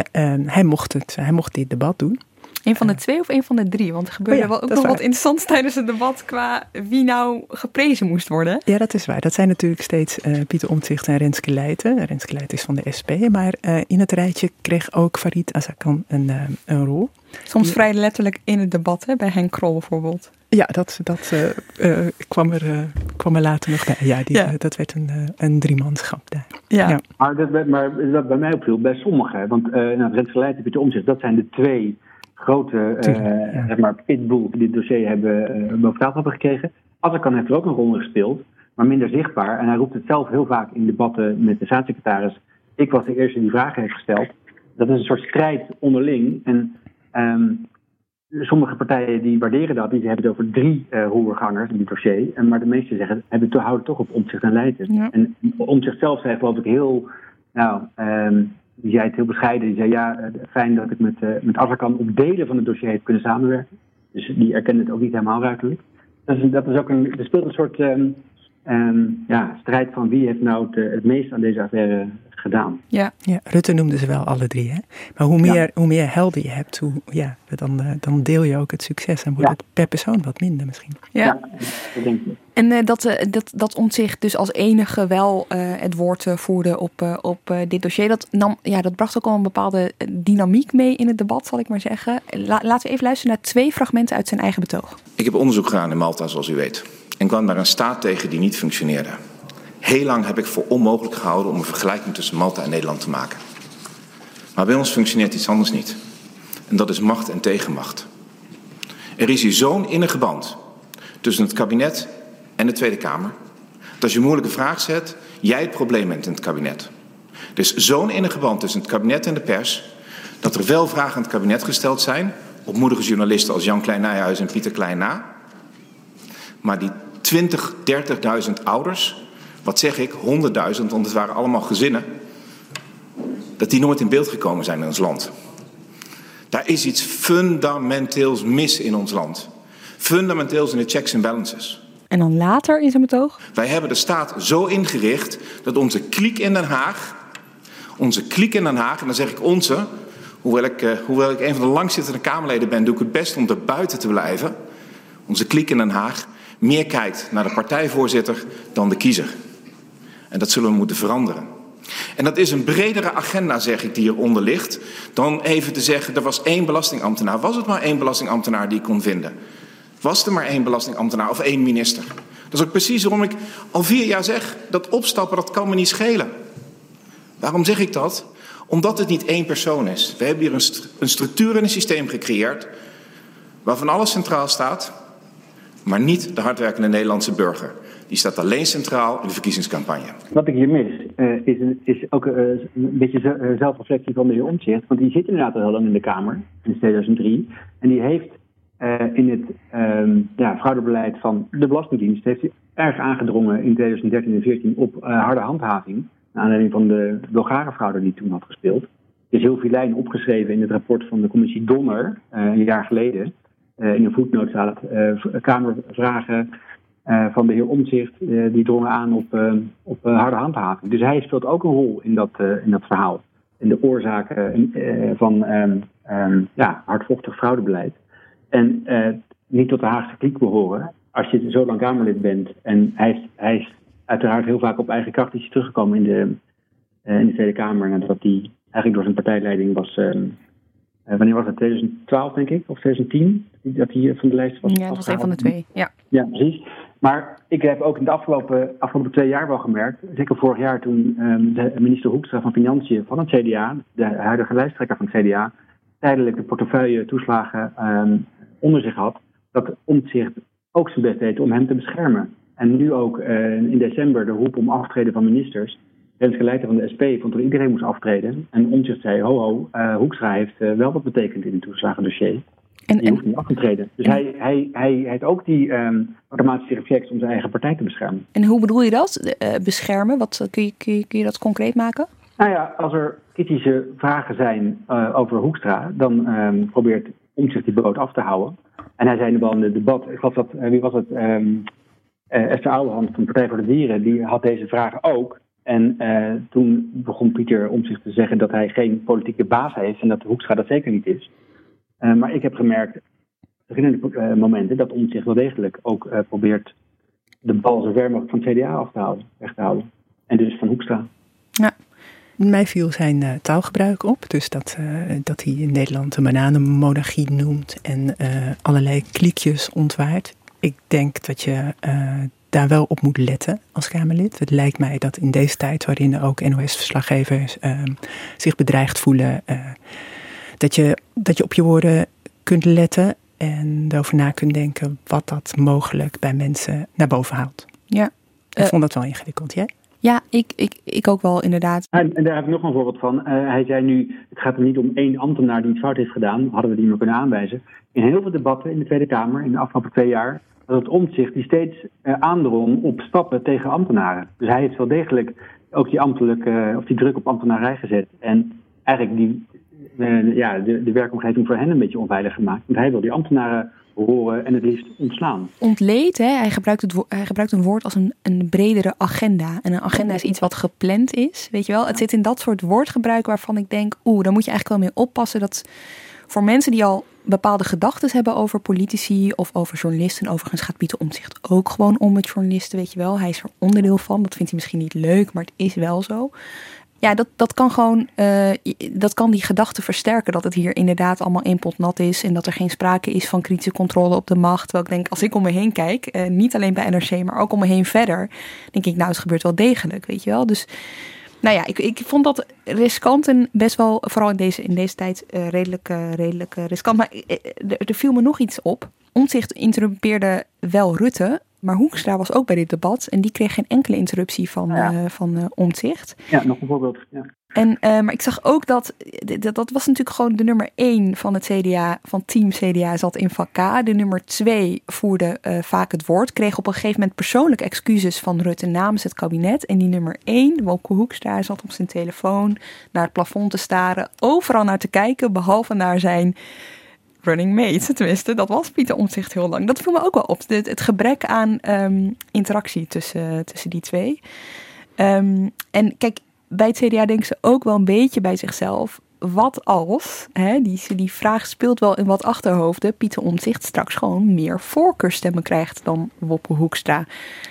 hij, mocht het, hij mocht dit debat doen. Een van de twee of een van de drie? Want er gebeurde Oh ja, wel ook nog wat interessants tijdens het debat qua wie nou geprezen moest worden. Ja, dat is waar. Dat zijn natuurlijk steeds eh, Pieter Omtzigt en Renske Leijten. Renske Leijten is van de SP. Maar eh, in het rijtje kreeg ook Farid Azarkan een, eh, een rol. Soms vrij letterlijk in het debat, hè, bij Henk Krol bijvoorbeeld. Ja, dat, dat kwam, er, kwam er later nog bij. Ja, die, Ja. dat werd een, een driemanschap daar. Ja. Ja. Maar dat, maar dat bij mij opviel, bij sommigen. Want uh, nou, Rens Geleid en Pieter Omtzigt, dat zijn de twee grote Tuurlijk, ja. zeg maar, pitbulls die dit dossier hebben, uh, boven tafel hebben gekregen. Azarkan heeft er ook een rol in gespeeld, maar minder zichtbaar. En hij roept het zelf heel vaak in debatten met de staatssecretaris. Ik was de eerste die vragen heeft gesteld. Dat is een soort strijd onderling. En um, sommige partijen die waarderen dat, die hebben het over drie uh, roergangers in dit dossier. En, maar de meesten zeggen, hebben houden toch op omzicht en Leiden. Ja. En omzicht zelf zei geloof ik heel, nou, um, die zei het heel bescheiden. Die zei, ja, uh, fijn dat ik met, uh, met Azarkan op delen van het dossier heb kunnen samenwerken. Dus die erkende het ook niet helemaal ruiterlijk. Dat is, dat is ook een, er speelt een soort um, um, ja, strijd van wie heeft nou het, het meest aan deze affaire gedaan. Ja. ja, Rutte noemde ze wel alle drie. Hè? Maar hoe meer, ja. hoe meer helden je hebt, hoe, ja, dan, uh, dan deel je ook het succes. En wordt ja. het per persoon wat minder misschien. Ja, ja dat denk ik. En uh, dat, uh, dat, dat omzicht dus als enige wel het woord voerde op, op dit dossier. Dat, nam, ja, dat bracht ook al een bepaalde dynamiek mee in het debat, zal ik maar zeggen. La, laten we even luisteren naar twee fragmenten uit zijn eigen betoog. Ik heb onderzoek gedaan in Malta, zoals u weet. En kwam daar een staat tegen die niet functioneerde. Heel lang heb ik voor onmogelijk gehouden om een vergelijking tussen Malta en Nederland te maken. Maar bij ons functioneert iets anders niet. En dat is macht en tegenmacht. Er is hier zo'n innige band tussen het kabinet en de Tweede Kamer. Dat als je een moeilijke vraag zet, jij het probleem bent in het kabinet. Er is zo'n innige band tussen het kabinet en de pers. dat er wel vragen aan het kabinet gesteld zijn. op moedige journalisten als Jan Klein Nijhuis en Pieter Klein na. Maar die 20, 30.000 ouders wat zeg ik, 100.000, want het waren allemaal gezinnen, dat die nooit in beeld gekomen zijn in ons land. Daar is iets fundamenteels mis in ons land. Fundamenteels in de checks en balances. En dan later in zijn betoog? Wij hebben de staat zo ingericht dat onze kliek in Den Haag, onze kliek in Den Haag, en dan zeg ik onze, hoewel ik, uh, hoewel ik een van de langzittende Kamerleden ben, doe ik het best om er buiten te blijven. Onze kliek in Den Haag meer kijkt naar de partijvoorzitter dan de kiezer. En dat zullen we moeten veranderen. En dat is een bredere agenda, zeg ik, die hieronder ligt, dan even te zeggen, er was één belastingambtenaar. Was het maar één belastingambtenaar die kon vinden? Was er maar één belastingambtenaar of één minister? Dat is ook precies waarom ik al vier jaar zeg, dat opstappen, dat kan me niet schelen. Waarom zeg ik dat? Omdat het niet één persoon is. We hebben hier een, een structuur en een systeem gecreëerd, waarvan alles centraal staat, maar niet de hardwerkende Nederlandse burger. Die staat alleen centraal in de verkiezingscampagne. Wat ik hier mis, uh, is, is, ook uh, een beetje zelfreflectie van de heer Omtzigt. Want die zit inderdaad al heel lang in de Kamer, sinds 2003. En die heeft in het um, ja, fraudebeleid van de Belastingdienst... heeft hij erg aangedrongen in 2013 en 2014 op harde handhaving... naar aanleiding van de Bulgarenfraude die toen had gespeeld. Er is heel veel lijnen opgeschreven in het rapport van de commissie Donner, een jaar geleden... in een voetnoot staat Kamervragen... Uh, van de heer Omzicht, uh, die drongen aan op, uh, op harde handhaving. Dus hij speelt ook een rol in dat, in dat verhaal. In de oorzaken van um, um, ja, hardvochtig fraudebeleid. En niet tot de Haagse kliek behoren. Als je zo lang Kamerlid bent. En hij is, hij is uiteraard heel vaak op eigen kracht is teruggekomen in de, in de Tweede Kamer. Nadat hij eigenlijk door zijn partijleiding was. wanneer was het? 2012 denk ik? Of 2010? Dat hij van de lijst was. Ja, dat was een van de twee. Ja, ja precies. Maar ik heb ook in de afgelopen, afgelopen twee jaar wel gemerkt, zeker vorig jaar toen um, de minister Hoekstra van Financiën van het CDA, de huidige lijsttrekker van het CDA, tijdelijk de portefeuille toeslagen um, onder zich had, dat Omtzigt ook zijn best deed om hem te beschermen. En nu ook uh, in december de roep om aftreden van ministers. Renske Leijten van de SP vond dat iedereen moest aftreden. En Omtzigt zei, ho ho, uh, Hoekstra heeft uh, wel wat betekend in het toeslagendossier. En, die hoeft niet af te treden. Dus en, hij, hij, hij heeft ook die um, automatische reflex om zijn eigen partij te beschermen. En hoe bedoel je dat, uh, beschermen? Wat, kun, je, kun, je, kun je dat concreet maken? Nou ja, als er kritische vragen zijn uh, over Hoekstra, dan um, probeert om zich die brood af te houden. En hij zei in het debat, ik geloof dat, uh, wie was het, um, Esther Ouwehand van de Partij voor de Dieren, die had deze vragen ook. En toen begon Pieter om zich te zeggen dat hij geen politieke baas heeft en dat Hoekstra dat zeker niet is. Maar ik heb gemerkt, verschillende momenten, dat Omtzigt wel degelijk ook probeert de bal zo ver mogelijk van het CDA af te houden, weg te houden. En dus van Hoekstra. Ja. Mij viel zijn taalgebruik op. Dus dat, dat hij in Nederland een bananenmonarchie noemt en allerlei kliekjes ontwaart. Ik denk dat je daar wel op moet letten als Kamerlid. Het lijkt mij dat in deze tijd, waarin ook NOS-verslaggevers zich bedreigd voelen, dat, je, dat je op je woorden kunt letten en erover na kunt denken wat dat mogelijk bij mensen naar boven haalt. Ja. Ik vond dat wel ingewikkeld, jij? Ja, ik, ik, ik ook wel, inderdaad. En, en daar heb ik nog een voorbeeld van. Uh, hij zei nu, het gaat er niet om één ambtenaar die het fout heeft gedaan. Hadden we die maar kunnen aanwijzen. In heel veel debatten in de Tweede Kamer in de afgelopen twee jaar... dat het omzicht die steeds uh, aandrong op stappen tegen ambtenaren. Dus hij heeft wel degelijk ook die ambtelijke, of die druk op ambtenarij gezet. En eigenlijk die, uh, ja, de, de werkomgeving voor hen een beetje onveilig gemaakt. Want hij wil die ambtenaren horen en het liefst ontslaan. Ontleed, hè? Hij, gebruikt het, hij gebruikt een woord als een, een bredere agenda. En een agenda is iets wat gepland is, weet je wel. Het zit in dat soort woordgebruik waarvan ik denk... oeh, daar moet je eigenlijk wel mee oppassen dat voor mensen die al bepaalde gedachten hebben over politici of over journalisten. Overigens gaat Pieter Omtzigt ook gewoon om met journalisten, weet je wel. Hij is er onderdeel van. Dat vindt hij misschien niet leuk, maar het is wel zo ja, dat, dat kan gewoon, uh, dat kan die gedachte versterken dat het hier inderdaad allemaal één pot nat is en dat er geen sprake is van kritische controle op de macht. Terwijl ik denk, als ik om me heen kijk, uh, niet alleen bij NRC, maar ook om me heen verder, denk ik, nou, het gebeurt wel degelijk, weet je wel. Dus, nou ja, ik, ik vond dat riskant en best wel, vooral in deze, in deze tijd, uh, redelijk, redelijk riskant. Maar er viel me nog iets op. Omtzigt interrumpeerde wel Rutte, maar Hoekstra was ook bij dit debat en die kreeg geen enkele interruptie van, ja. uh, van uh, Omtzigt. Ja, nog een voorbeeld. Ja. En, uh, maar ik zag ook dat, dat, dat was natuurlijk gewoon de nummer 1 van het CDA, van team CDA zat in vak K. De nummer 2 voerde vaak het woord, kreeg op een gegeven moment persoonlijke excuses van Rutte namens het kabinet. En die nummer 1, Wopke Hoekstra, zat op zijn telefoon naar het plafond te staren, overal naar te kijken, behalve naar zijn running mate. <laughs> Tenminste, dat was Pieter Omtzigt heel lang. Dat viel me ook wel op. Het, gebrek aan um, interactie tussen, tussen die twee. Um, en kijk, bij het CDA denken ze ook wel een beetje bij zichzelf. Wat als, hè, die, die vraag speelt wel in wat achterhoofden, Pieter Omtzigt straks gewoon meer voorkeurstemmen krijgt dan Wopke Hoekstra.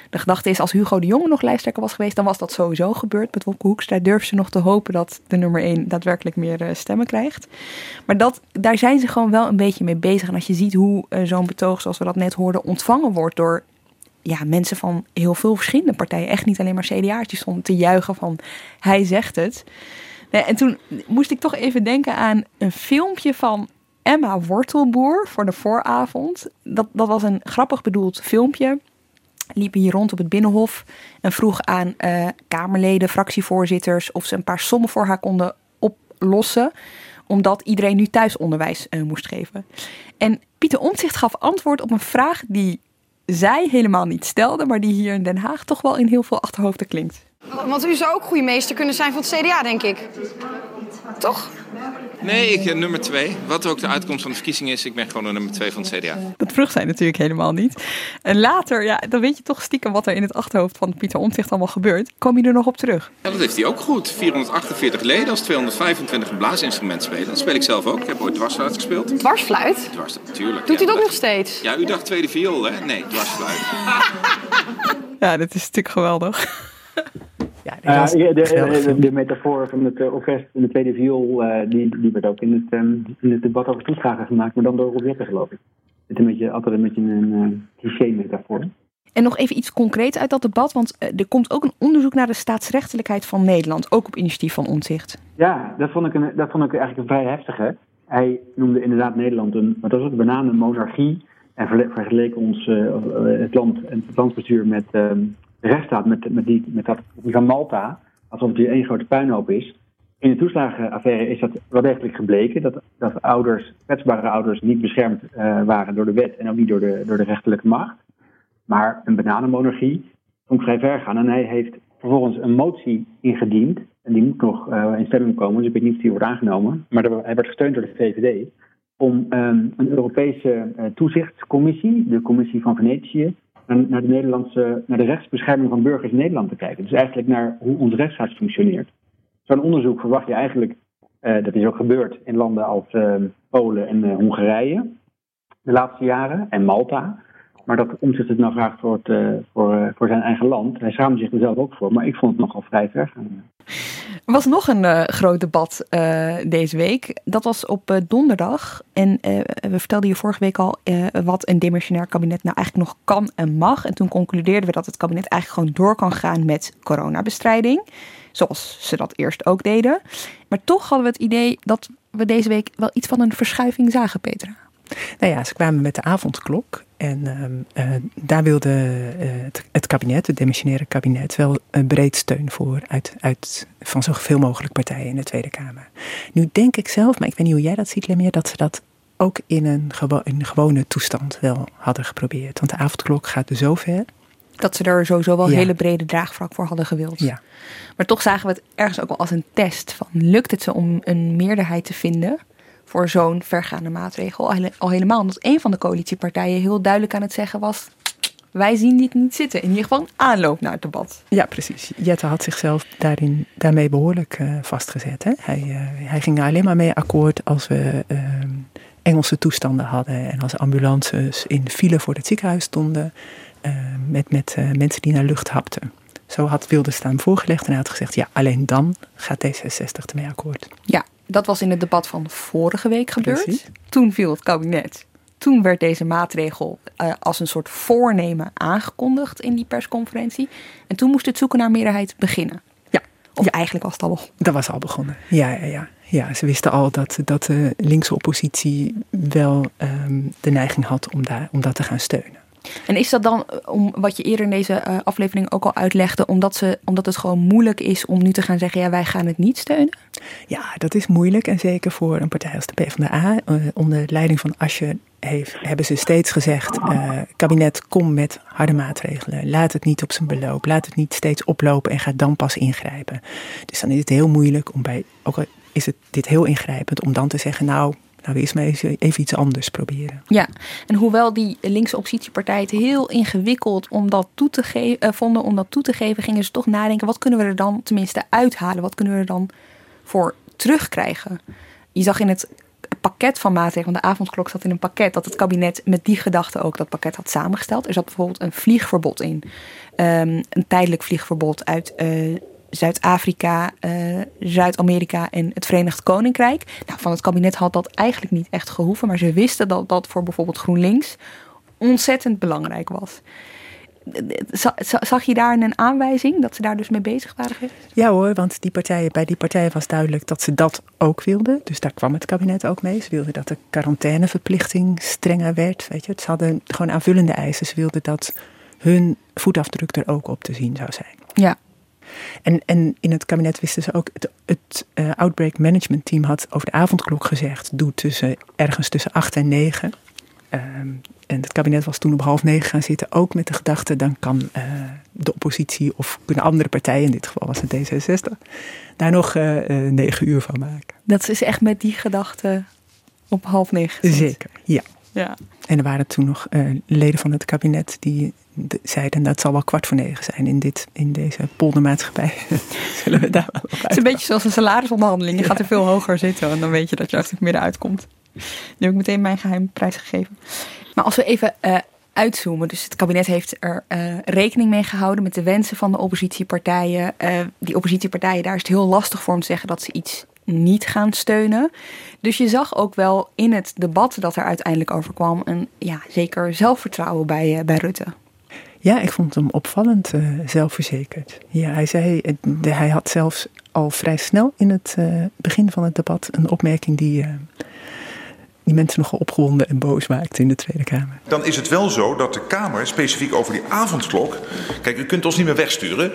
De gedachte is, als Hugo de Jonge nog lijsttrekker was geweest, dan was dat sowieso gebeurd. Met Wopke Hoekstra durven ze nog te hopen dat de nummer 1 daadwerkelijk meer uh, stemmen krijgt. Maar dat, daar zijn ze gewoon wel een beetje mee bezig. En als je ziet hoe uh, zo'n betoog, zoals we dat net hoorden, ontvangen wordt door ja, mensen van heel veel verschillende partijen. Echt niet alleen maar CDA'tjes stonden te juichen van hij zegt het. En toen moest ik toch even denken aan een filmpje van Emma Wortelboer voor de vooravond. Dat, dat was een grappig bedoeld filmpje. Liep hier rond op het Binnenhof en vroeg aan uh, Kamerleden, fractievoorzitters of ze een paar sommen voor haar konden oplossen. Omdat iedereen nu thuisonderwijs uh, moest geven. En Pieter Omtzigt gaf antwoord op een vraag die zij helemaal niet stelde, maar die hier in Den Haag toch wel in heel veel achterhoofden klinkt. Want u zou ook goede meester kunnen zijn van het CDA, denk ik. Toch? Nee, ik nummer twee. Wat ook de uitkomst van de verkiezing is, ik ben gewoon de nummer twee van het CDA. Dat vroeg zij natuurlijk helemaal niet. En later, ja, dan weet je toch stiekem wat er in het achterhoofd van Pieter Omtzigt allemaal gebeurt. Kom je er nog op terug? Ja, dat heeft hij ook goed. 448 leden als 225 een blaasinstrument spelen. Dat speel ik zelf ook. Ik heb ooit dwarsfluit gespeeld. Dwarsfluit? Dwars, natuurlijk. Doet ja, hij dat nog steeds? Ja, u dacht tweede viool, hè? Nee, dwarsfluit. <laughs> ja, dat is natuurlijk geweldig. <laughs> Ja, uh, de, de, de, metafoor van het uh, orkest en de tweede viool, uh, die, die werd ook in het, um, in het debat over toeslagen gemaakt, maar dan door Rob Jeppe, geloof ik. Het is een beetje, altijd een beetje een cliché-metafoor. En nog even iets concreets uit dat debat, want er komt ook een onderzoek naar de staatsrechtelijkheid van Nederland, ook op initiatief van Omtzigt. Ja, dat vond ik, een, dat vond ik eigenlijk een vrij heftige. Hij noemde inderdaad Nederland een, wat was het, bananenmonarchie en vergeleek ons het land en het landsbestuur met... Um, rechtsstaat met, met, die, met dat van Malta, alsof het hier één grote puinhoop is. In de toeslagenaffaire is dat wel degelijk gebleken dat, dat ouders, kwetsbare ouders, niet beschermd uh, waren door de wet en ook niet door de, door de rechterlijke macht. Maar een bananenmonarchie kon vrij ver gaan en hij heeft vervolgens een motie ingediend. En die moet nog uh, in stemming komen, dus ik weet niet of die wordt aangenomen. Maar hij werd gesteund door de VVD om um, een Europese uh, toezichtscommissie, de Commissie van Venetië, naar de, Nederlandse, naar de rechtsbescherming van burgers in Nederland te kijken. Dus eigenlijk naar hoe ons rechtsstaat functioneert. Zo'n onderzoek verwacht je eigenlijk dat is ook gebeurd in landen als Polen en Hongarije de laatste jaren en Malta. Maar dat Omtzigt het nou vraagt voor, het, voor, voor zijn eigen land. Hij schaamde zich er zelf ook voor, maar ik vond het nogal vrij ver gaan. Er was nog een uh, groot debat uh, deze week. Dat was op uh, donderdag. En we vertelden je vorige week al wat een demissionair kabinet nou eigenlijk nog kan en mag. En toen concludeerden we dat het kabinet eigenlijk gewoon door kan gaan met coronabestrijding. Zoals ze dat eerst ook deden. Maar toch hadden we het idee dat we deze week wel iets van een verschuiving zagen, Petra. Nou ja, ze kwamen met de avondklok. En uh, uh, daar wilde uh, het, het, kabinet, het demissionaire kabinet, wel een breed steun voor uit, uit van zoveel mogelijk partijen in de Tweede Kamer. Nu denk ik zelf, maar ik weet niet hoe jij dat ziet, Lemir, dat ze dat ook in een, gewo een gewone toestand wel hadden geprobeerd. Want de avondklok gaat dus zover. Dat ze er sowieso wel ja. hele brede draagvlak voor hadden gewild. Ja. Maar toch zagen we het ergens ook wel als een test van lukt het ze om een meerderheid te vinden voor zo'n vergaande maatregel. Al helemaal omdat een van de coalitiepartijen heel duidelijk aan het zeggen was: wij zien dit niet zitten. In ieder geval aanloop naar het debat. Ja, precies. Jette had zichzelf daarin, daarmee behoorlijk uh, vastgezet. Hè? Hij, uh, hij ging alleen maar mee akkoord als we uh, Engelse toestanden hadden. En als ambulances in file voor het ziekenhuis stonden. met met mensen die naar lucht hapten. Zo had Wilders staan voorgelegd en hij had gezegd: ja, alleen dan gaat D66 ermee akkoord. Ja, dat was in het debat van vorige week gebeurd. Precies. Toen viel het kabinet. Toen werd deze maatregel uh, als een soort voornemen aangekondigd in die persconferentie. En toen moest het zoeken naar meerderheid beginnen. Ja. Of ja. eigenlijk was het al begonnen. Dat was al begonnen. Ja, ja, ja. ja ze wisten al dat, dat de linkse oppositie wel um, de neiging had om, daar, om dat te gaan steunen. En is dat dan, om wat je eerder in deze uh, aflevering ook al uitlegde, omdat, ze, omdat het gewoon moeilijk is om nu te gaan zeggen: ja, wij gaan het niet steunen? Ja, dat is moeilijk. En zeker voor een partij als de PvdA. Uh, onder leiding van Asje heeft, hebben ze steeds gezegd: kabinet, kom met harde maatregelen. Laat het niet op zijn beloop. Laat het niet steeds oplopen en ga dan pas ingrijpen. Dus dan is het heel moeilijk om bij, ook al is het dit heel ingrijpend, om dan te zeggen: nou nou, eerst maar even iets anders proberen. Ja, en hoewel die linkse oppositiepartijen het heel ingewikkeld om dat toe te geven, uh, vonden om dat toe te geven, gingen ze toch nadenken: wat kunnen we er dan tenminste uithalen? Wat kunnen we er dan voor terugkrijgen? Je zag in het pakket van maatregelen, want de avondklok zat in een pakket, dat het kabinet met die gedachte ook dat pakket had samengesteld. Er zat bijvoorbeeld een vliegverbod in. Um, een tijdelijk vliegverbod uit uh, Zuid-Afrika, uh, Zuid-Amerika en het Verenigd Koninkrijk. Nou, van het kabinet had dat eigenlijk niet echt gehoeven, maar ze wisten dat dat voor bijvoorbeeld GroenLinks ontzettend belangrijk was. Zag je daar een aanwijzing dat ze daar dus mee bezig waren geweest? Ja hoor, want die partijen, bij die partijen was duidelijk dat ze dat ook wilden. Dus daar kwam het kabinet ook mee. Ze wilden dat de quarantaineverplichting strenger werd. Weet je. Ze hadden gewoon aanvullende eisen. Ze wilden dat hun voetafdruk er ook op te zien zou zijn. Ja, en, en in het kabinet wisten ze ook, het, het uh, Outbreak Management Team had over de avondklok gezegd, doe tussen, ergens tussen acht en negen. Um, en het kabinet was toen op half negen gaan zitten, ook met de gedachte, dan kan uh, de oppositie of kunnen andere partijen, in dit geval was het D66, daar nog uh, negen uur van maken. Dat is echt met die gedachte op half negen. Zeker, ja. Ja. En er waren toen nog leden van het kabinet die zeiden dat zal wel kwart voor negen zijn in, dit, in deze poldermaatschappij. <laughs> Zullen we daar wel op Het is een beetje zoals een salarisonderhandeling. Je gaat er veel hoger zitten en dan weet je dat je achter het midden uitkomt. Nu heb ik meteen mijn geheime prijs gegeven. Maar als we even uh, uitzoomen. Dus het kabinet heeft er uh, rekening mee gehouden met de wensen van de oppositiepartijen. Uh, die oppositiepartijen, daar is het heel lastig voor om te zeggen dat ze iets niet gaan steunen. Dus je zag ook wel in het debat dat er uiteindelijk over kwam... een ja, zeker zelfvertrouwen bij, bij Rutte. Ja, ik vond hem opvallend uh, zelfverzekerd. Ja, hij zei, hij had zelfs al vrij snel in het uh, begin van het debat een opmerking die, die mensen nogal opgewonden en boos maakte in de Tweede Kamer. Dan is het wel zo dat de Kamer, specifiek over die avondklok. Kijk, u kunt ons niet meer wegsturen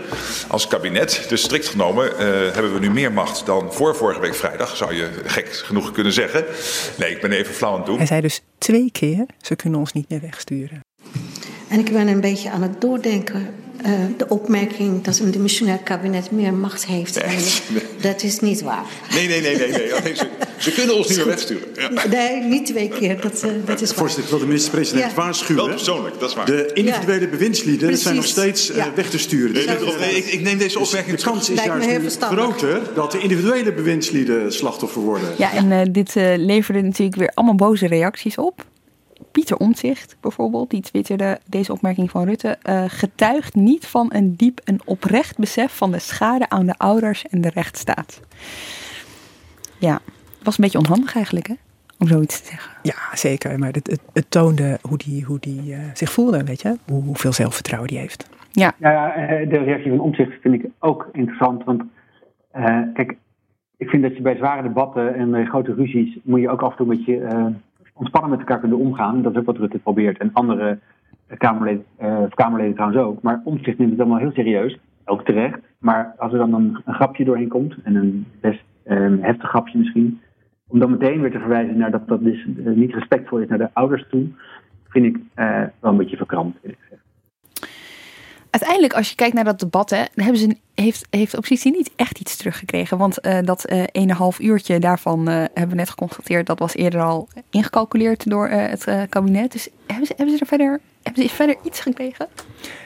als kabinet. Dus strikt genomen hebben we nu meer macht dan voor vorige week vrijdag, zou je gek genoeg kunnen zeggen. Nee, ik ben even flauw aan het doen. Hij zei dus twee keer: ze kunnen ons niet meer wegsturen. En ik ben een beetje aan het doordenken. Uh, de opmerking dat een dimissionair kabinet meer macht heeft. Nee, Dat is niet waar. Nee, nee, nee. nee, nee. Ze, ze, kunnen ons niet meer wegsturen. Ja. Nee, niet twee keer. Dat, uh, dat is Voorzitter, ik wil de minister-president ja. waarschuwen. Wel persoonlijk, dat is waar. De individuele bewindslieden zijn nog steeds uh, weg te sturen. Nee, nee, ik, ik, neem deze opmerking dus De kans is juist groter dat de individuele bewindslieden slachtoffer worden. Ja, en dit leverde natuurlijk weer allemaal boze reacties op. Pieter Omtzigt bijvoorbeeld, die twitterde deze opmerking van Rutte, uh, getuigt niet van een diep en oprecht besef van de schade aan de ouders en de rechtsstaat. Ja, was een beetje onhandig eigenlijk, hè? Om zoiets te zeggen. Ja, zeker. Maar het, het, het toonde hoe die, hoe die uh, zich voelde, weet je? Hoe, hoeveel zelfvertrouwen die heeft. Ja. ja, eh, de reactie van Omtzigt vind ik ook interessant. Want uh, kijk, ik vind dat je bij zware debatten en grote ruzies... moet je ook af en toe met je ontspannen met elkaar kunnen omgaan. Dat is ook wat Rutte probeert. En andere Kamerleden, uh, Kamerleden trouwens ook. Maar Omtzigt neemt het allemaal heel serieus. Ook terecht. Maar als er dan een, grapje doorheen komt, en een best um, heftig grapje misschien, om dan meteen weer te verwijzen naar dat dat dus uh, niet respectvol is naar de ouders toe, vind ik wel een beetje verkrampt, uiteindelijk, als je kijkt naar dat debat, hè, hebben ze, heeft, heeft de oppositie niet echt iets teruggekregen. Want uh, dat uh, 1,5 uurtje daarvan uh, hebben we net geconstateerd, dat was eerder al ingecalculeerd door het kabinet. Dus hebben ze, hebben ze er verder, hebben ze verder iets gekregen?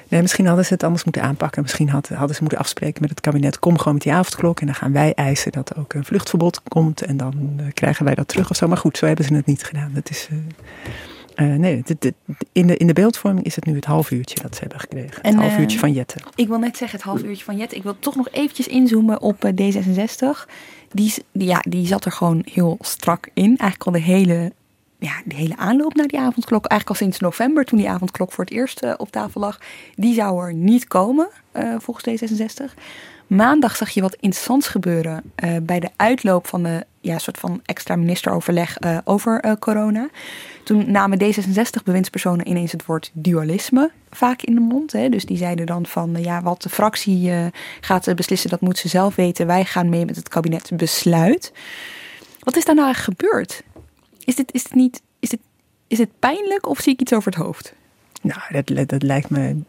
Nee, misschien hadden ze het anders moeten aanpakken. Misschien hadden, ze moeten afspreken met het kabinet. Kom gewoon met die avondklok. En dan gaan wij eisen dat ook een vluchtverbod komt. En dan krijgen wij dat terug of zo. Maar goed, zo hebben ze het niet gedaan. Dat is. Uh, nee, in, de, in de beeldvorming is het nu het half uurtje dat ze hebben gekregen. het half uurtje van Jette. Ik wil net zeggen het half uurtje van Jette. Ik wil toch nog eventjes inzoomen op uh, D66. Die, ja, die zat er gewoon heel strak in. Eigenlijk al de hele, ja, de hele aanloop naar die avondklok. Eigenlijk al sinds november, toen die avondklok voor het eerst uh, op tafel lag. Die zou er niet komen, volgens D66. Maandag zag je wat interessants gebeuren bij de uitloop van de ja, soort van extra ministeroverleg over corona. Toen namen D66-bewindspersonen ineens het woord dualisme vaak in de mond. Hè. Dus die zeiden dan van, ja, wat de fractie gaat beslissen, dat moet ze zelf weten. Wij gaan mee met het kabinet besluit. Wat is daar nou gebeurd? Is dit, is dit niet, is dit, is dit pijnlijk of zie ik iets over het hoofd? Nou, dat, dat lijkt me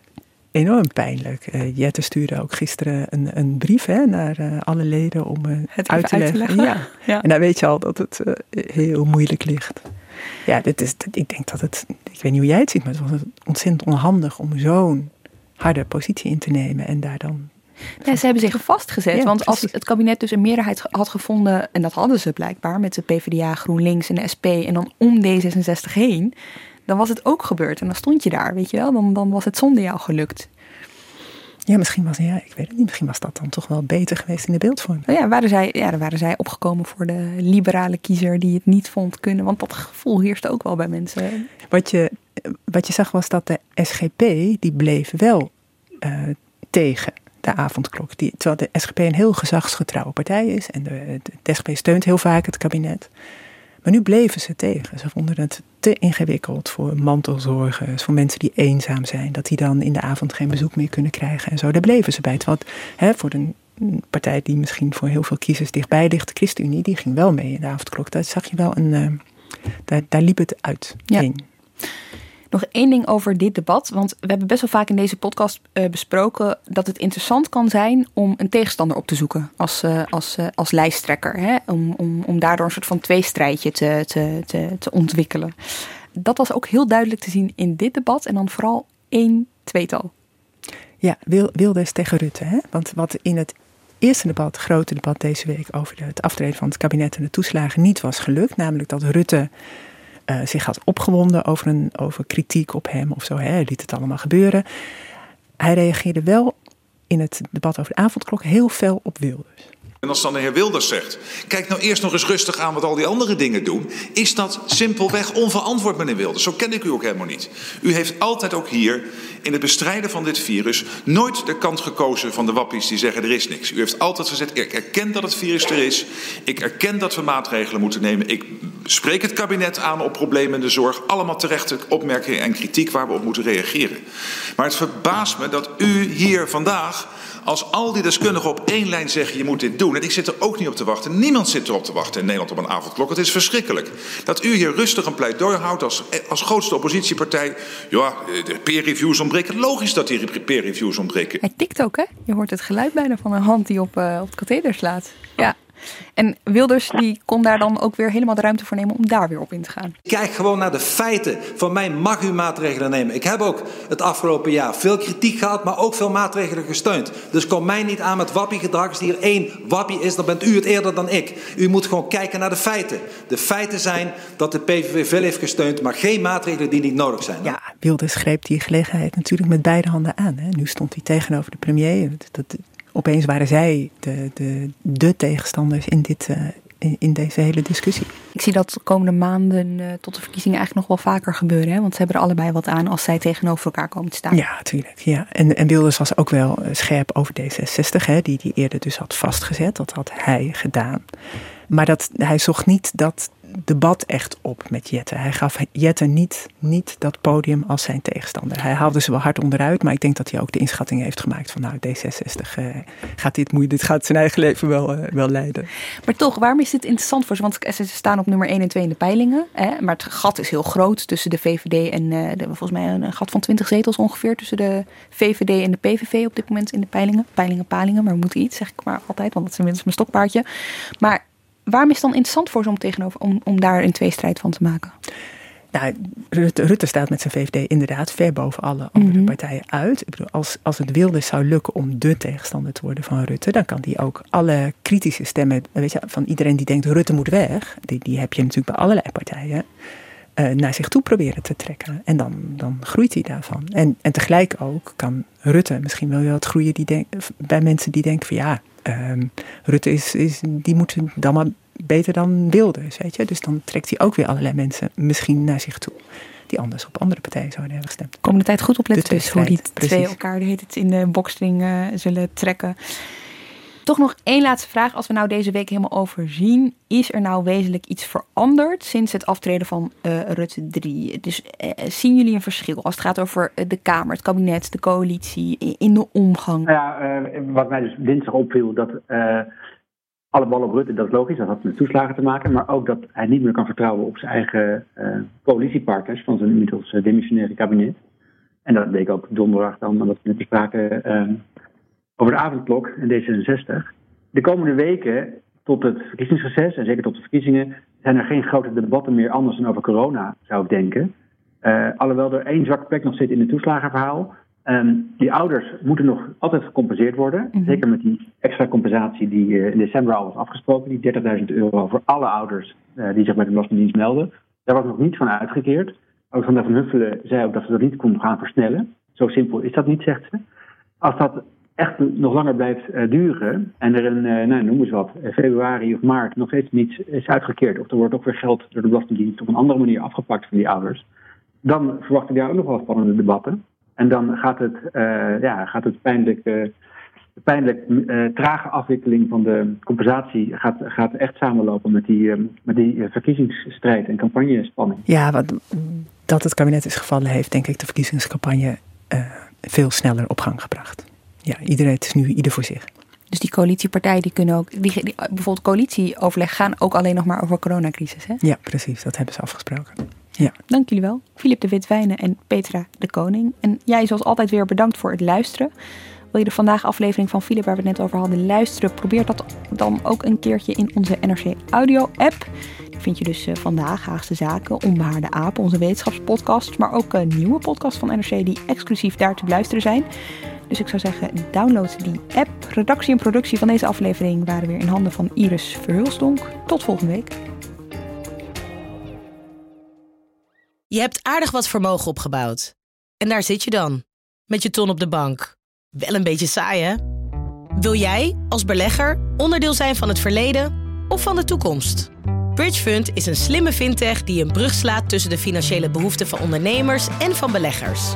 enorm pijnlijk. Uh, Jette stuurde ook gisteren een, een brief hè, naar uh, alle leden om uh, het uit te, leggen. Uit te leggen. Ja. <laughs> ja. En dan weet je al dat het heel moeilijk ligt. Ja, dit is, ik denk dat het, ik weet niet hoe jij het ziet, maar het was ontzettend onhandig om zo'n harde positie in te nemen en daar dan ja, ze hebben zich vastgezet. Ja, want als het kabinet dus een meerderheid had gevonden, en dat hadden ze blijkbaar met de PvdA, GroenLinks en de SP, en dan om D66 heen, dan was het ook gebeurd. En dan stond je daar, weet je wel. Dan, dan was het zonder jou gelukt. Ja, misschien was, ja, ik weet het niet, misschien was dat dan toch wel beter geweest in de beeldvorm. Ja, waren zij, ja, dan waren zij opgekomen voor de liberale kiezer die het niet vond kunnen. Want dat gevoel heerste ook wel bij mensen. Wat je, wat je zag was dat de SGP, die bleef wel uh, tegen de avondklok. Die, terwijl de SGP een heel gezagsgetrouwe partij is. En de, de SGP steunt heel vaak het kabinet. Maar nu bleven ze tegen. Ze vonden het te ingewikkeld voor mantelzorgers, voor mensen die eenzaam zijn, dat die dan in de avond geen bezoek meer kunnen krijgen en zo. Daar bleven ze bij. Terwijl hè, voor een partij die misschien voor heel veel kiezers dichtbij ligt, de ChristenUnie, die ging wel mee in de avondklok. Daar zag je wel een. Uh, daar, daar liep het uit. Ja. Nog één ding over dit debat. Want we hebben best wel vaak in deze podcast uh, besproken dat het interessant kan zijn om een tegenstander op te zoeken als, uh, als, uh, als lijsttrekker. Hè? Om, om, om daardoor een soort van tweestrijdje te, te, te, te ontwikkelen. Dat was ook heel duidelijk te zien in dit debat en dan vooral één tweetal. Ja, Wilders tegen Rutte. Hè? Want wat in het eerste debat, grote debat deze week over het aftreden van het kabinet en de toeslagen niet was gelukt. Namelijk dat Rutte uh, zich had opgewonden over, een, over kritiek op hem of zo. Hè. Hij liet het allemaal gebeuren. Hij reageerde wel in het debat over de avondklok heel fel op Wilders. En als dan de heer Wilders zegt, kijk nou eerst nog eens rustig aan wat al die andere dingen doen, is dat simpelweg onverantwoord, meneer Wilders. Zo ken ik u ook helemaal niet. U heeft altijd ook hier in het bestrijden van dit virus nooit de kant gekozen van de wappies die zeggen er is niks. U heeft altijd gezegd, ik erken dat het virus er is, ik erken dat we maatregelen moeten nemen, ik spreek het kabinet aan op problemen in de zorg, allemaal terechte opmerkingen en kritiek waar we op moeten reageren. Maar het verbaast me dat u hier vandaag Als al die deskundigen op één lijn zeggen je moet dit doen. En ik zit er ook niet op te wachten. Niemand zit erop te wachten in Nederland op een avondklok. Het is verschrikkelijk. Dat u hier rustig een pleidooi houdt als, als grootste oppositiepartij. Ja, de peer reviews ontbreken. Logisch dat die peer reviews ontbreken. Hij tikt ook hè? Je hoort het geluid bijna van een hand die op, uh, op slaat. Ja. En Wilders die kon daar dan ook weer helemaal de ruimte voor nemen om daar weer op in te gaan. Kijk gewoon naar de feiten. Van mij mag u maatregelen nemen. Ik heb ook het afgelopen jaar veel kritiek gehad, maar ook veel maatregelen gesteund. Dus kom mij niet aan met wappiegedrag. Als hier één wappie is, dan bent u het eerder dan ik. U moet gewoon kijken naar de feiten. De feiten zijn dat de PVV veel heeft gesteund, maar geen maatregelen die niet nodig zijn. Ja, Wilders greep die gelegenheid natuurlijk met beide handen aan. Hè. Nu stond hij tegenover de premier. Dat, opeens waren zij de, de, de tegenstanders in, dit, uh, in, deze hele discussie. Ik zie dat de komende maanden uh, tot de verkiezingen eigenlijk nog wel vaker gebeuren. Hè? Want ze hebben er allebei wat aan als zij tegenover elkaar komen te staan. Ja, natuurlijk. Ja. En, en Wilders was ook wel eh, scherp over D66, hè, die die eerder dus had vastgezet. Dat had hij gedaan. Maar dat, hij zocht niet dat debat echt op met Jette. Hij gaf Jette niet, niet dat podium als zijn tegenstander. Hij haalde ze wel hard onderuit, maar ik denk dat hij ook de inschatting heeft gemaakt van nou, D66 uh, eh, gaat dit moeien, dit gaat zijn eigen leven wel, uh, wel leiden. Maar toch, waarom is dit interessant voor ze? Want ze staan op nummer 1 en 2 in de peilingen. Hè? Maar het gat is heel groot tussen de VVD en uh, volgens mij een gat van 20 zetels ongeveer tussen de VVD en de PVV op dit moment in de peilingen. Peilingen, palingen, maar we moeten iets, zeg ik maar altijd, want dat is minstens mijn stokpaardje. Maar waarom is het dan interessant voor ze om, tegenover, om, om daar een tweestrijd van te maken? Nou, Rutte, Rutte, staat met zijn VVD inderdaad ver boven alle andere mhm. partijen uit. Ik bedoel, als, als het wilde zou lukken om de tegenstander te worden van Rutte, dan kan die ook alle kritische stemmen, weet je, van iedereen die denkt Rutte moet weg, die, die heb je natuurlijk bij allerlei partijen, naar zich toe proberen te trekken. En dan, dan groeit hij daarvan. En, en tegelijk ook kan Rutte misschien wel wat groeien die denk, bij mensen die denken van ja, um, Rutte is, is, die moeten dan maar beter dan Wilders, weet je. Dus dan trekt hij ook weer allerlei mensen misschien naar zich toe. Die anders op andere partijen zouden hebben gestemd. Komende tijd goed opletten dus hoe die twee elkaar de het in de boxing uh, zullen trekken. Toch nog één laatste vraag. Als we nou deze week helemaal overzien, is er nou wezenlijk iets veranderd sinds het aftreden van uh, Rutte 3? Dus uh, zien jullie een verschil als het gaat over de Kamer, het kabinet, de coalitie, in de omgang? Nou ja, wat mij dus dinsdag opviel, dat alle ballen op Rutte, dat is logisch, dat had met toeslagen te maken. Maar ook dat hij niet meer kan vertrouwen op zijn eigen coalitiepartners van zijn inmiddels demissionaire kabinet. En dat bleek ook donderdag dan, dat we net bespraken over de avondklok en D66. De komende weken, tot het verkiezingsreces en zeker tot de verkiezingen, zijn er geen grote debatten meer anders dan over corona, zou ik denken. alhoewel er één zwak plek nog zit in het toeslagenverhaal. Um, die ouders moeten nog altijd gecompenseerd worden. Mhm. Zeker met die extra compensatie die uh, in december al was afgesproken. Die 30.000 euro voor alle ouders uh, die zich bij de Belastingdienst melden. Daar was nog niet van uitgekeerd. Alexander van Huffelen zei ook dat ze dat niet kon gaan versnellen. Zo simpel is dat niet, zegt ze. Als dat echt nog langer blijft uh, duren en er een, nou, noem eens wat, februari of maart nog steeds niets is uitgekeerd, of er wordt ook weer geld door de Belastingdienst op een andere manier afgepakt van die ouders, dan verwachten we daar ook nog wel spannende debatten. En dan gaat het, ja, gaat het pijnlijk, pijnlijk trage afwikkeling van de compensatie gaat, gaat echt samenlopen met die, met die verkiezingsstrijd en campagnespanning. Ja, wat, dat het kabinet is gevallen heeft, denk ik, de verkiezingscampagne veel sneller op gang gebracht. Ja, iedereen is nu ieder voor zich. Dus die coalitiepartijen die kunnen ook, die, die, bijvoorbeeld coalitieoverleg gaan ook alleen nog maar over coronacrisis. Hè? Ja, precies, dat hebben ze afgesproken. Ja. Dank jullie wel. Filip de Witwijnen en Petra de Koning. En jij zoals altijd weer bedankt voor het luisteren. Wil je de vandaag aflevering van Filip waar we het net over hadden luisteren? Probeer dat dan ook een keertje in onze NRC Audio app. Die vind je dus uh, vandaag, Haagse Zaken, Onbehaarde Apen, onze wetenschapspodcast. Maar ook een nieuwe podcast van NRC die exclusief daar te luisteren zijn. Dus ik zou zeggen, download die app. Redactie en productie van deze aflevering waren weer in handen van Iris Verhulsdonk. Tot volgende week. Je hebt aardig wat vermogen opgebouwd. En daar zit je dan, met je ton op de bank. Wel een beetje saai, hè? Wil jij, als belegger, onderdeel zijn van het verleden of van de toekomst? Bridgefund is een slimme fintech die een brug slaat tussen de financiële behoeften van ondernemers en van beleggers.